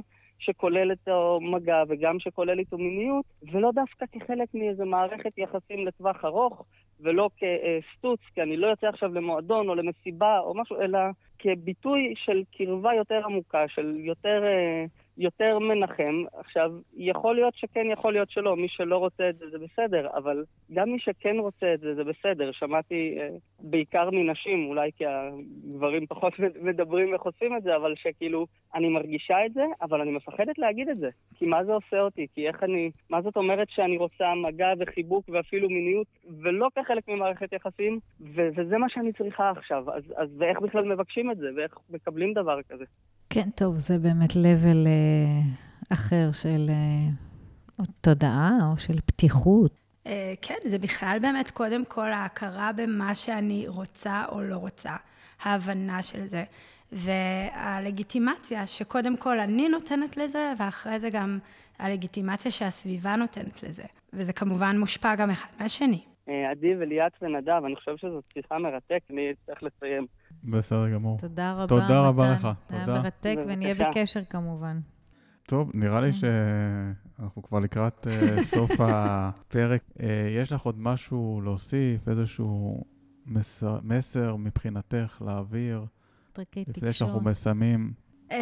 שכולל את המגע וגם שכולל איתו מיניות, ולא דווקא כחלק מאיזו מערכת יחסים לטווח ארוך, ולא כסטוץ, כי אני לא יוצא עכשיו למועדון או למסיבה או משהו, אלא כביטוי של קרבה יותר עמוקה, של יותר... אה, יותר מנחם. עכשיו, יכול להיות שכן, יכול להיות שלא. מי שלא רוצה את זה, זה בסדר, אבל גם מי שכן רוצה את זה, זה בסדר. שמעתי אה, בעיקר מנשים, אולי כי הגברים פחות מדברים וחושפים את זה, אבל שכאילו, אני מרגישה את זה, אבל אני מפחדת להגיד את זה. כי מה זה עושה אותי? כי איך אני... מה זאת אומרת שאני רוצה מגע וחיבוק ואפילו מיניות, ולא כחלק ממערכת יחסים, ו- וזה מה שאני צריכה עכשיו. אז, אז ואיך בכלל מבקשים את זה, ואיך מקבלים דבר כזה? כן, טוב, זה באמת level uh, אחר של uh, תודעה או של פתיחות. Uh, כן, זה בכלל באמת קודם כל ההכרה במה שאני רוצה או לא רוצה, ההבנה של זה, והלגיטימציה שקודם כל אני נותנת לזה, ואחרי זה גם הלגיטימציה שהסביבה נותנת לזה. וזה כמובן מושפע גם אחד מהשני. עדי וליאת ונדב, אני חושב שזו שיחה מרתק, אני צריך לסיים. בסדר גמור. תודה רבה, תודה רבה לך. תודה. היה מרתק, ונהיה בקשר כמובן. טוב, נראה לי כן. שאנחנו כבר לקראת uh, סוף הפרק. Uh, יש לך עוד משהו להוסיף, איזשהו מסר, מסר מבחינתך להעביר? לפני שאנחנו מסיימים. Um,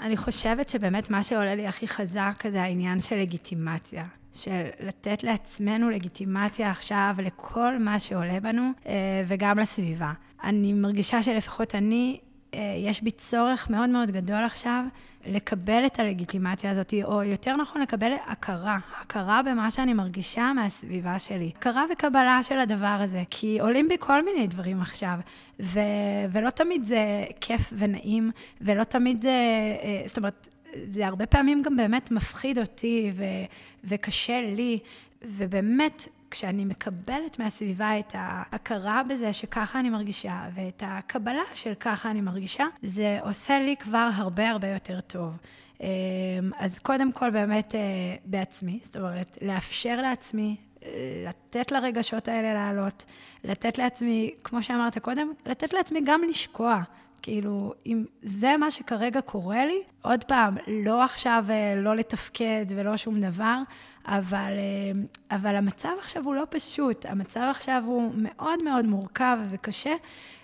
אני חושבת שבאמת מה שעולה לי הכי חזק זה העניין של לגיטימציה. של לתת לעצמנו לגיטימציה עכשיו לכל מה שעולה בנו אה, וגם לסביבה. אני מרגישה שלפחות אני, אה, יש בי צורך מאוד מאוד גדול עכשיו לקבל את הלגיטימציה הזאת, או יותר נכון לקבל הכרה, הכרה במה שאני מרגישה מהסביבה שלי. הכרה וקבלה של הדבר הזה, כי עולים בי כל מיני דברים עכשיו, ו- ולא תמיד זה כיף ונעים, ולא תמיד זה, אה, זאת אומרת, זה הרבה פעמים גם באמת מפחיד אותי ו, וקשה לי, ובאמת, כשאני מקבלת מהסביבה את ההכרה בזה שככה אני מרגישה, ואת הקבלה של ככה אני מרגישה, זה עושה לי כבר הרבה הרבה יותר טוב. אמ, אז קודם כל באמת אה, בעצמי, זאת אומרת, לאפשר לעצמי לתת לרגשות האלה לעלות, לתת לעצמי, כמו שאמרת קודם, לתת לעצמי גם לשקוע. כאילו, אם זה מה שכרגע קורה לי, עוד פעם, לא עכשיו אה, לא לתפקד ולא שום דבר, אבל, אה, אבל המצב עכשיו הוא לא פשוט, המצב עכשיו הוא מאוד מאוד מורכב וקשה,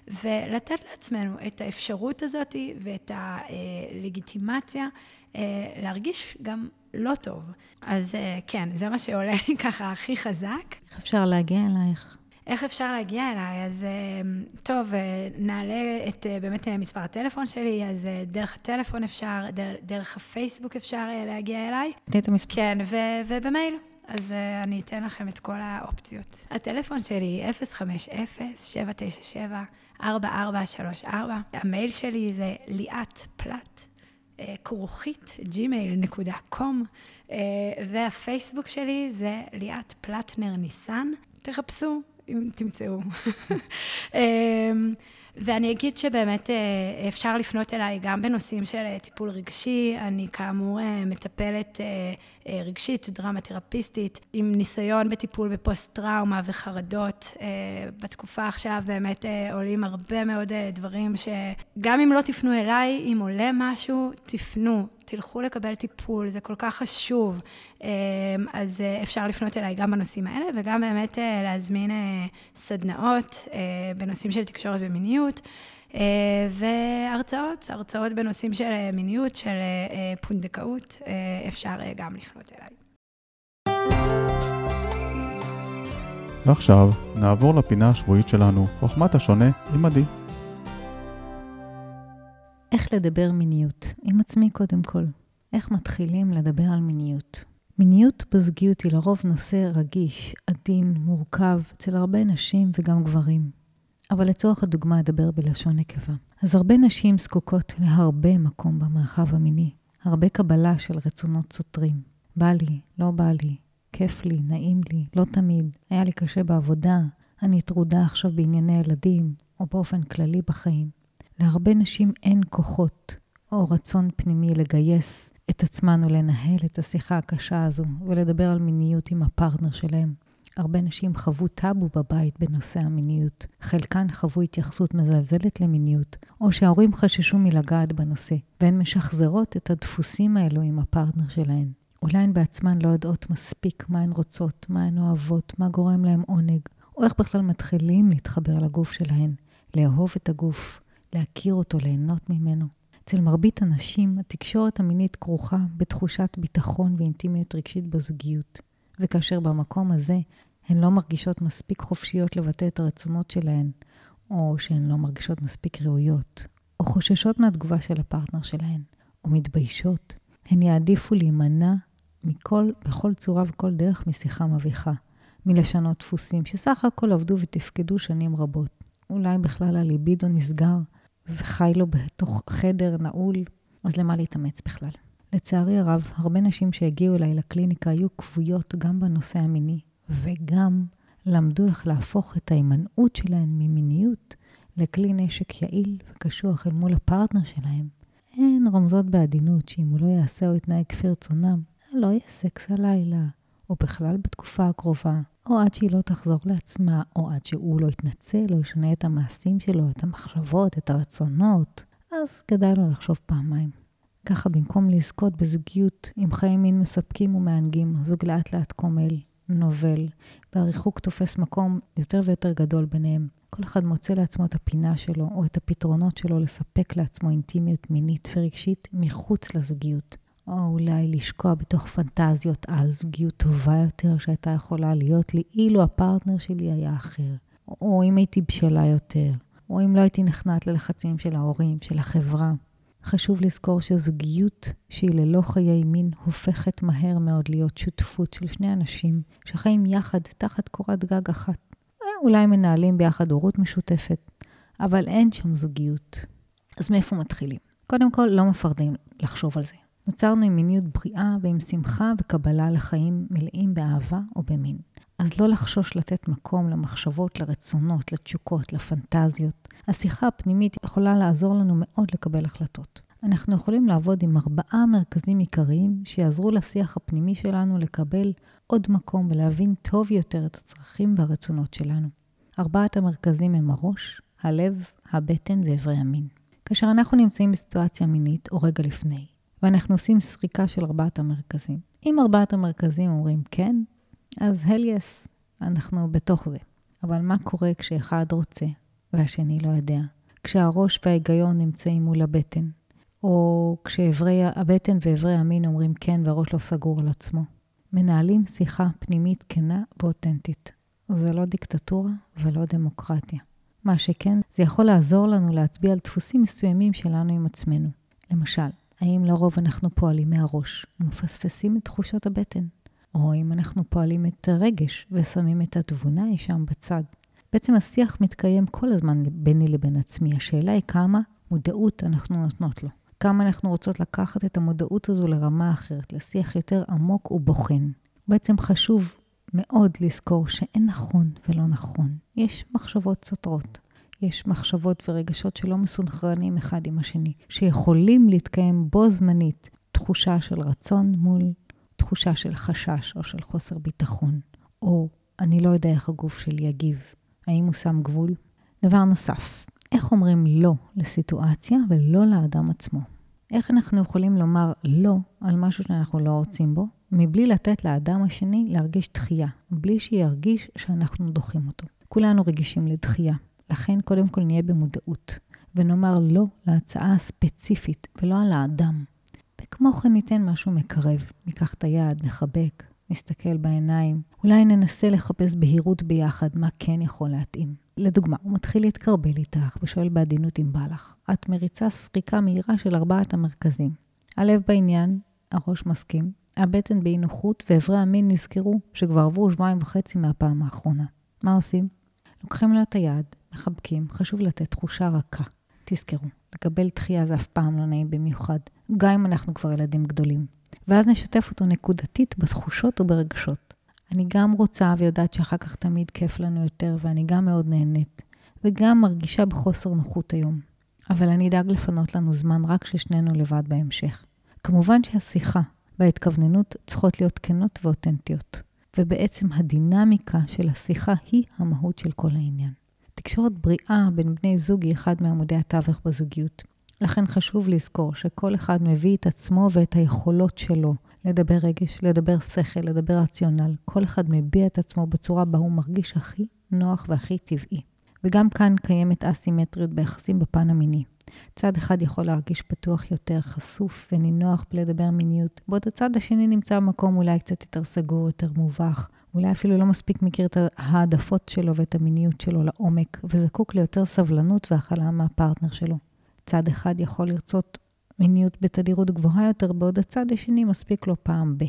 ולתת לעצמנו את האפשרות הזאת ואת הלגיטימציה אה, להרגיש גם לא טוב. אז כן, זה מה שעולה לי ככה הכי חזק. איך אפשר להגיע אלייך? איך אפשר להגיע אליי? אז טוב, נעלה את באמת מספר הטלפון שלי, אז דרך הטלפון אפשר, דרך הפייסבוק אפשר להגיע אליי. תני את המספר. כן, ו- ובמייל. אז אני אתן לכם את כל האופציות. הטלפון שלי 050-797-4434. המייל שלי זה ליאת פלט, כרוכית, gmail.com, והפייסבוק שלי זה ליאת פלטנר ניסן. תחפשו, אם תמצאו. אמ, ואני אגיד שבאמת אה, אפשר לפנות אליי גם בנושאים של אה, טיפול רגשי. אני כאמור אה, מטפלת רגשית, דרמה תרפיסטית, עם ניסיון בטיפול בפוסט-טראומה וחרדות. בתקופה עכשיו באמת עולים הרבה מאוד דברים שגם אם לא תפנו אליי, אם עולה משהו, תפנו. תלכו לקבל טיפול, זה כל כך חשוב. אז אפשר לפנות אליי גם בנושאים האלה, וגם באמת להזמין סדנאות בנושאים של תקשורת ומיניות. והרצאות, הרצאות בנושאים של מיניות, של פונדקאות, אפשר גם לפנות אליי. ועכשיו נעבור לפינה השבועית שלנו, חוכמת השונה עם עדי. איך לדבר מיניות? עם עצמי קודם כל. איך מתחילים לדבר על מיניות? מיניות בזוגיות היא לרוב נושא רגיש, עדין, מורכב, אצל הרבה נשים וגם גברים. אבל לצורך הדוגמה אדבר בלשון נקבה. אז הרבה נשים זקוקות להרבה מקום במרחב המיני, הרבה קבלה של רצונות סותרים. בא לי, לא בא לי, כיף לי, נעים לי, לא תמיד, היה לי קשה בעבודה, אני טרודה עכשיו בענייני ילדים, או באופן כללי בחיים. להרבה נשים אין כוחות או רצון פנימי לגייס את עצמן ולנהל את השיחה הקשה הזו ולדבר על מיניות עם הפרטנר שלהם. הרבה נשים חוו טאבו בבית בנושא המיניות. חלקן חוו התייחסות מזלזלת למיניות, או שההורים חששו מלגעת בנושא, והן משחזרות את הדפוסים האלו עם הפרטנר שלהן. אולי הן בעצמן לא יודעות מספיק מה הן רוצות, מה הן אוהבות, מה גורם להן עונג, או איך בכלל מתחילים להתחבר לגוף שלהן, לאהוב את הגוף, להכיר אותו, ליהנות ממנו. אצל מרבית הנשים, התקשורת המינית כרוכה בתחושת ביטחון ואינטימיות רגשית בזוגיות. וכאשר במקום הזה הן לא מרגישות מספיק חופשיות לבטא את הרצונות שלהן, או שהן לא מרגישות מספיק ראויות, או חוששות מהתגובה של הפרטנר שלהן, או מתביישות, הן יעדיפו להימנע מכל, בכל צורה וכל דרך משיחה מביכה, מלשנות דפוסים שסך הכל עבדו ותפקדו שנים רבות. אולי בכלל הליבידו נסגר וחי לו בתוך חדר נעול, אז למה להתאמץ בכלל? לצערי הרב, הרבה נשים שהגיעו אליי לקליניקה היו כבויות גם בנושא המיני, וגם למדו איך להפוך את ההימנעות שלהן ממיניות לכלי נשק יעיל וקשוח אל מול הפרטנר שלהם. הן רומזות בעדינות שאם הוא לא יעשה או יתנהג כפי רצונם, לא יהיה סקס הלילה, או בכלל בתקופה הקרובה, או עד שהיא לא תחזור לעצמה, או עד שהוא לא יתנצל או ישנה את המעשים שלו, את המחשבות, את הרצונות, אז כדאי לו לחשוב פעמיים. ככה במקום לזכות בזוגיות עם חיי מין מספקים ומענגים, הזוג לאט לאט קומל, נובל, והריחוק תופס מקום יותר ויותר גדול ביניהם. כל אחד מוצא לעצמו את הפינה שלו, או את הפתרונות שלו לספק לעצמו אינטימיות מינית ורגשית מחוץ לזוגיות. או אולי לשקוע בתוך פנטזיות על זוגיות טובה יותר שהייתה יכולה להיות לי אילו הפרטנר שלי היה אחר. או אם הייתי בשלה יותר, או אם לא הייתי נכנעת ללחצים של ההורים, של החברה. חשוב לזכור שזוגיות שהיא ללא חיי מין הופכת מהר מאוד להיות שותפות של שני אנשים שחיים יחד תחת קורת גג אחת. אולי מנהלים ביחד הורות משותפת, אבל אין שם זוגיות. אז מאיפה מתחילים? קודם כל, לא מפרדים לחשוב על זה. נוצרנו עם מיניות בריאה ועם שמחה וקבלה לחיים מלאים באהבה או במין. אז לא לחשוש לתת מקום למחשבות, לרצונות, לתשוקות, לפנטזיות. השיחה הפנימית יכולה לעזור לנו מאוד לקבל החלטות. אנחנו יכולים לעבוד עם ארבעה מרכזים עיקריים שיעזרו לשיח הפנימי שלנו לקבל עוד מקום ולהבין טוב יותר את הצרכים והרצונות שלנו. ארבעת המרכזים הם הראש, הלב, הבטן ואיברי המין. כאשר אנחנו נמצאים בסיטואציה מינית או רגע לפני, ואנחנו עושים סריקה של ארבעת המרכזים. אם ארבעת המרכזים אומרים כן, אז hell yes, אנחנו בתוך זה. אבל מה קורה כשאחד רוצה והשני לא יודע? כשהראש וההיגיון נמצאים מול הבטן, או כשאיברי הבטן ואיברי המין אומרים כן והראש לא סגור על עצמו. מנהלים שיחה פנימית כנה ואותנטית. זה לא דיקטטורה ולא דמוקרטיה. מה שכן, זה יכול לעזור לנו להצביע על דפוסים מסוימים שלנו עם עצמנו. למשל, האם לרוב אנחנו פועלים מהראש ומפספסים את תחושות הבטן? או האם אנחנו פועלים את הרגש ושמים את התבונה אי שם בצד? בעצם השיח מתקיים כל הזמן ביני לבין עצמי. השאלה היא כמה מודעות אנחנו נותנות לו. כמה אנחנו רוצות לקחת את המודעות הזו לרמה אחרת, לשיח יותר עמוק ובוחן. בעצם חשוב מאוד לזכור שאין נכון ולא נכון. יש מחשבות סותרות. יש מחשבות ורגשות שלא מסונכרנים אחד עם השני, שיכולים להתקיים בו זמנית תחושה של רצון מול תחושה של חשש או של חוסר ביטחון, או אני לא יודע איך הגוף שלי יגיב, האם הוא שם גבול? דבר נוסף, איך אומרים לא לסיטואציה ולא לאדם עצמו? איך אנחנו יכולים לומר לא על משהו שאנחנו לא רוצים בו, מבלי לתת לאדם השני להרגיש דחייה, בלי שירגיש שאנחנו דוחים אותו. כולנו רגישים לדחייה, לכן קודם כל נהיה במודעות, ונאמר לא להצעה הספציפית ולא על האדם. וכמו כן ניתן משהו מקרב, ניקח את היד, נחבק, נסתכל בעיניים, אולי ננסה לחפש בהירות ביחד מה כן יכול להתאים. לדוגמה, הוא מתחיל להתקרבל איתך ושואל בעדינות אם בא לך. את מריצה סריקה מהירה של ארבעת המרכזים. הלב בעניין, הראש מסכים, הבטן באי נוחות ואיברי המין נזכרו שכבר עברו שבועיים וחצי מהפעם האחרונה. מה עושים? לוקחים לו את היד, מחבקים, חשוב לתת תחושה רכה. תזכרו, לקבל דחייה זה אף פעם לא נעים במיוחד, גם אם אנחנו כבר ילדים גדולים. ואז נשתף אותו נקודתית בתחושות וברגשות. אני גם רוצה ויודעת שאחר כך תמיד כיף לנו יותר, ואני גם מאוד נהנית, וגם מרגישה בחוסר נוחות היום. אבל אני אדאג לפנות לנו זמן רק כששנינו לבד בהמשך. כמובן שהשיחה וההתכווננות צריכות להיות כנות ואותנטיות, ובעצם הדינמיקה של השיחה היא המהות של כל העניין. תקשורת בריאה בין בני זוג היא אחד מעמודי התווך בזוגיות. לכן חשוב לזכור שכל אחד מביא את עצמו ואת היכולות שלו לדבר רגש, לדבר שכל, לדבר רציונל. כל אחד מביע את עצמו בצורה בה הוא מרגיש הכי נוח והכי טבעי. וגם כאן קיימת אסימטריות ביחסים בפן המיני. צד אחד יכול להרגיש פתוח יותר, חשוף ונינוח בלדבר מיניות, בעוד הצד השני נמצא במקום אולי קצת יותר סגור, יותר מובך, אולי אפילו לא מספיק מכיר את העדפות שלו ואת המיניות שלו לעומק, וזקוק ליותר סבלנות והכלה מהפרטנר שלו. צד אחד יכול לרצות מיניות בתדירות גבוהה יותר, בעוד הצד השני מספיק לו פעם ב.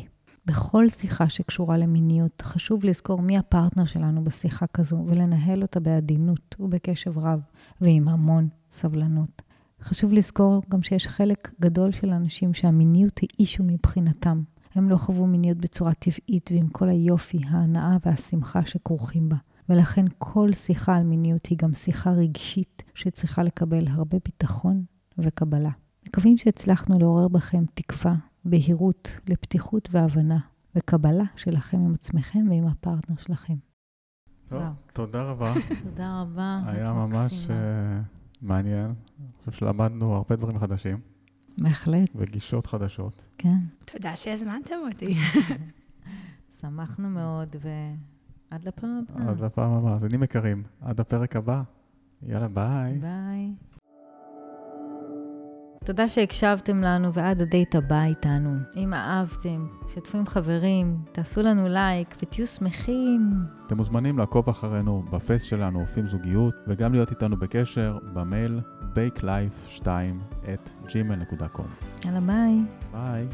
בכל שיחה שקשורה למיניות, חשוב לזכור מי הפרטנר שלנו בשיחה כזו, ולנהל אותה בעדינות ובקשב רב, ועם המון סבלנות. חשוב לזכור גם שיש חלק גדול של אנשים שהמיניות היא אישו מבחינתם. הם לא חוו מיניות בצורה טבעית ועם כל היופי, ההנאה והשמחה שכרוכים בה. ולכן כל שיחה על מיניות היא גם שיחה רגשית שצריכה לקבל הרבה ביטחון וקבלה. מקווים שהצלחנו לעורר בכם תקווה, בהירות, לפתיחות והבנה, וקבלה שלכם עם עצמכם ועם הפרטנר שלכם. טוב, תודה רבה. תודה רבה. היה ממש אה, מעניין. אני חושב שלמדנו הרבה דברים חדשים. בהחלט. וגישות חדשות. כן. תודה שהזמנתם אותי. שמחנו מאוד, ועד לפעם הבאה. עד לפעם הבאה. מאזינים יקרים, עד הפרק הבא. יאללה, ביי. ביי. תודה שהקשבתם לנו ועד הדייט הבא איתנו. אם אהבתם, שתפו עם חברים, תעשו לנו לייק ותהיו שמחים. אתם מוזמנים לעקוב אחרינו בפייס שלנו, אופים זוגיות, וגם להיות איתנו בקשר במייל bakelife2 at gmail.com. יאללה ביי. ביי.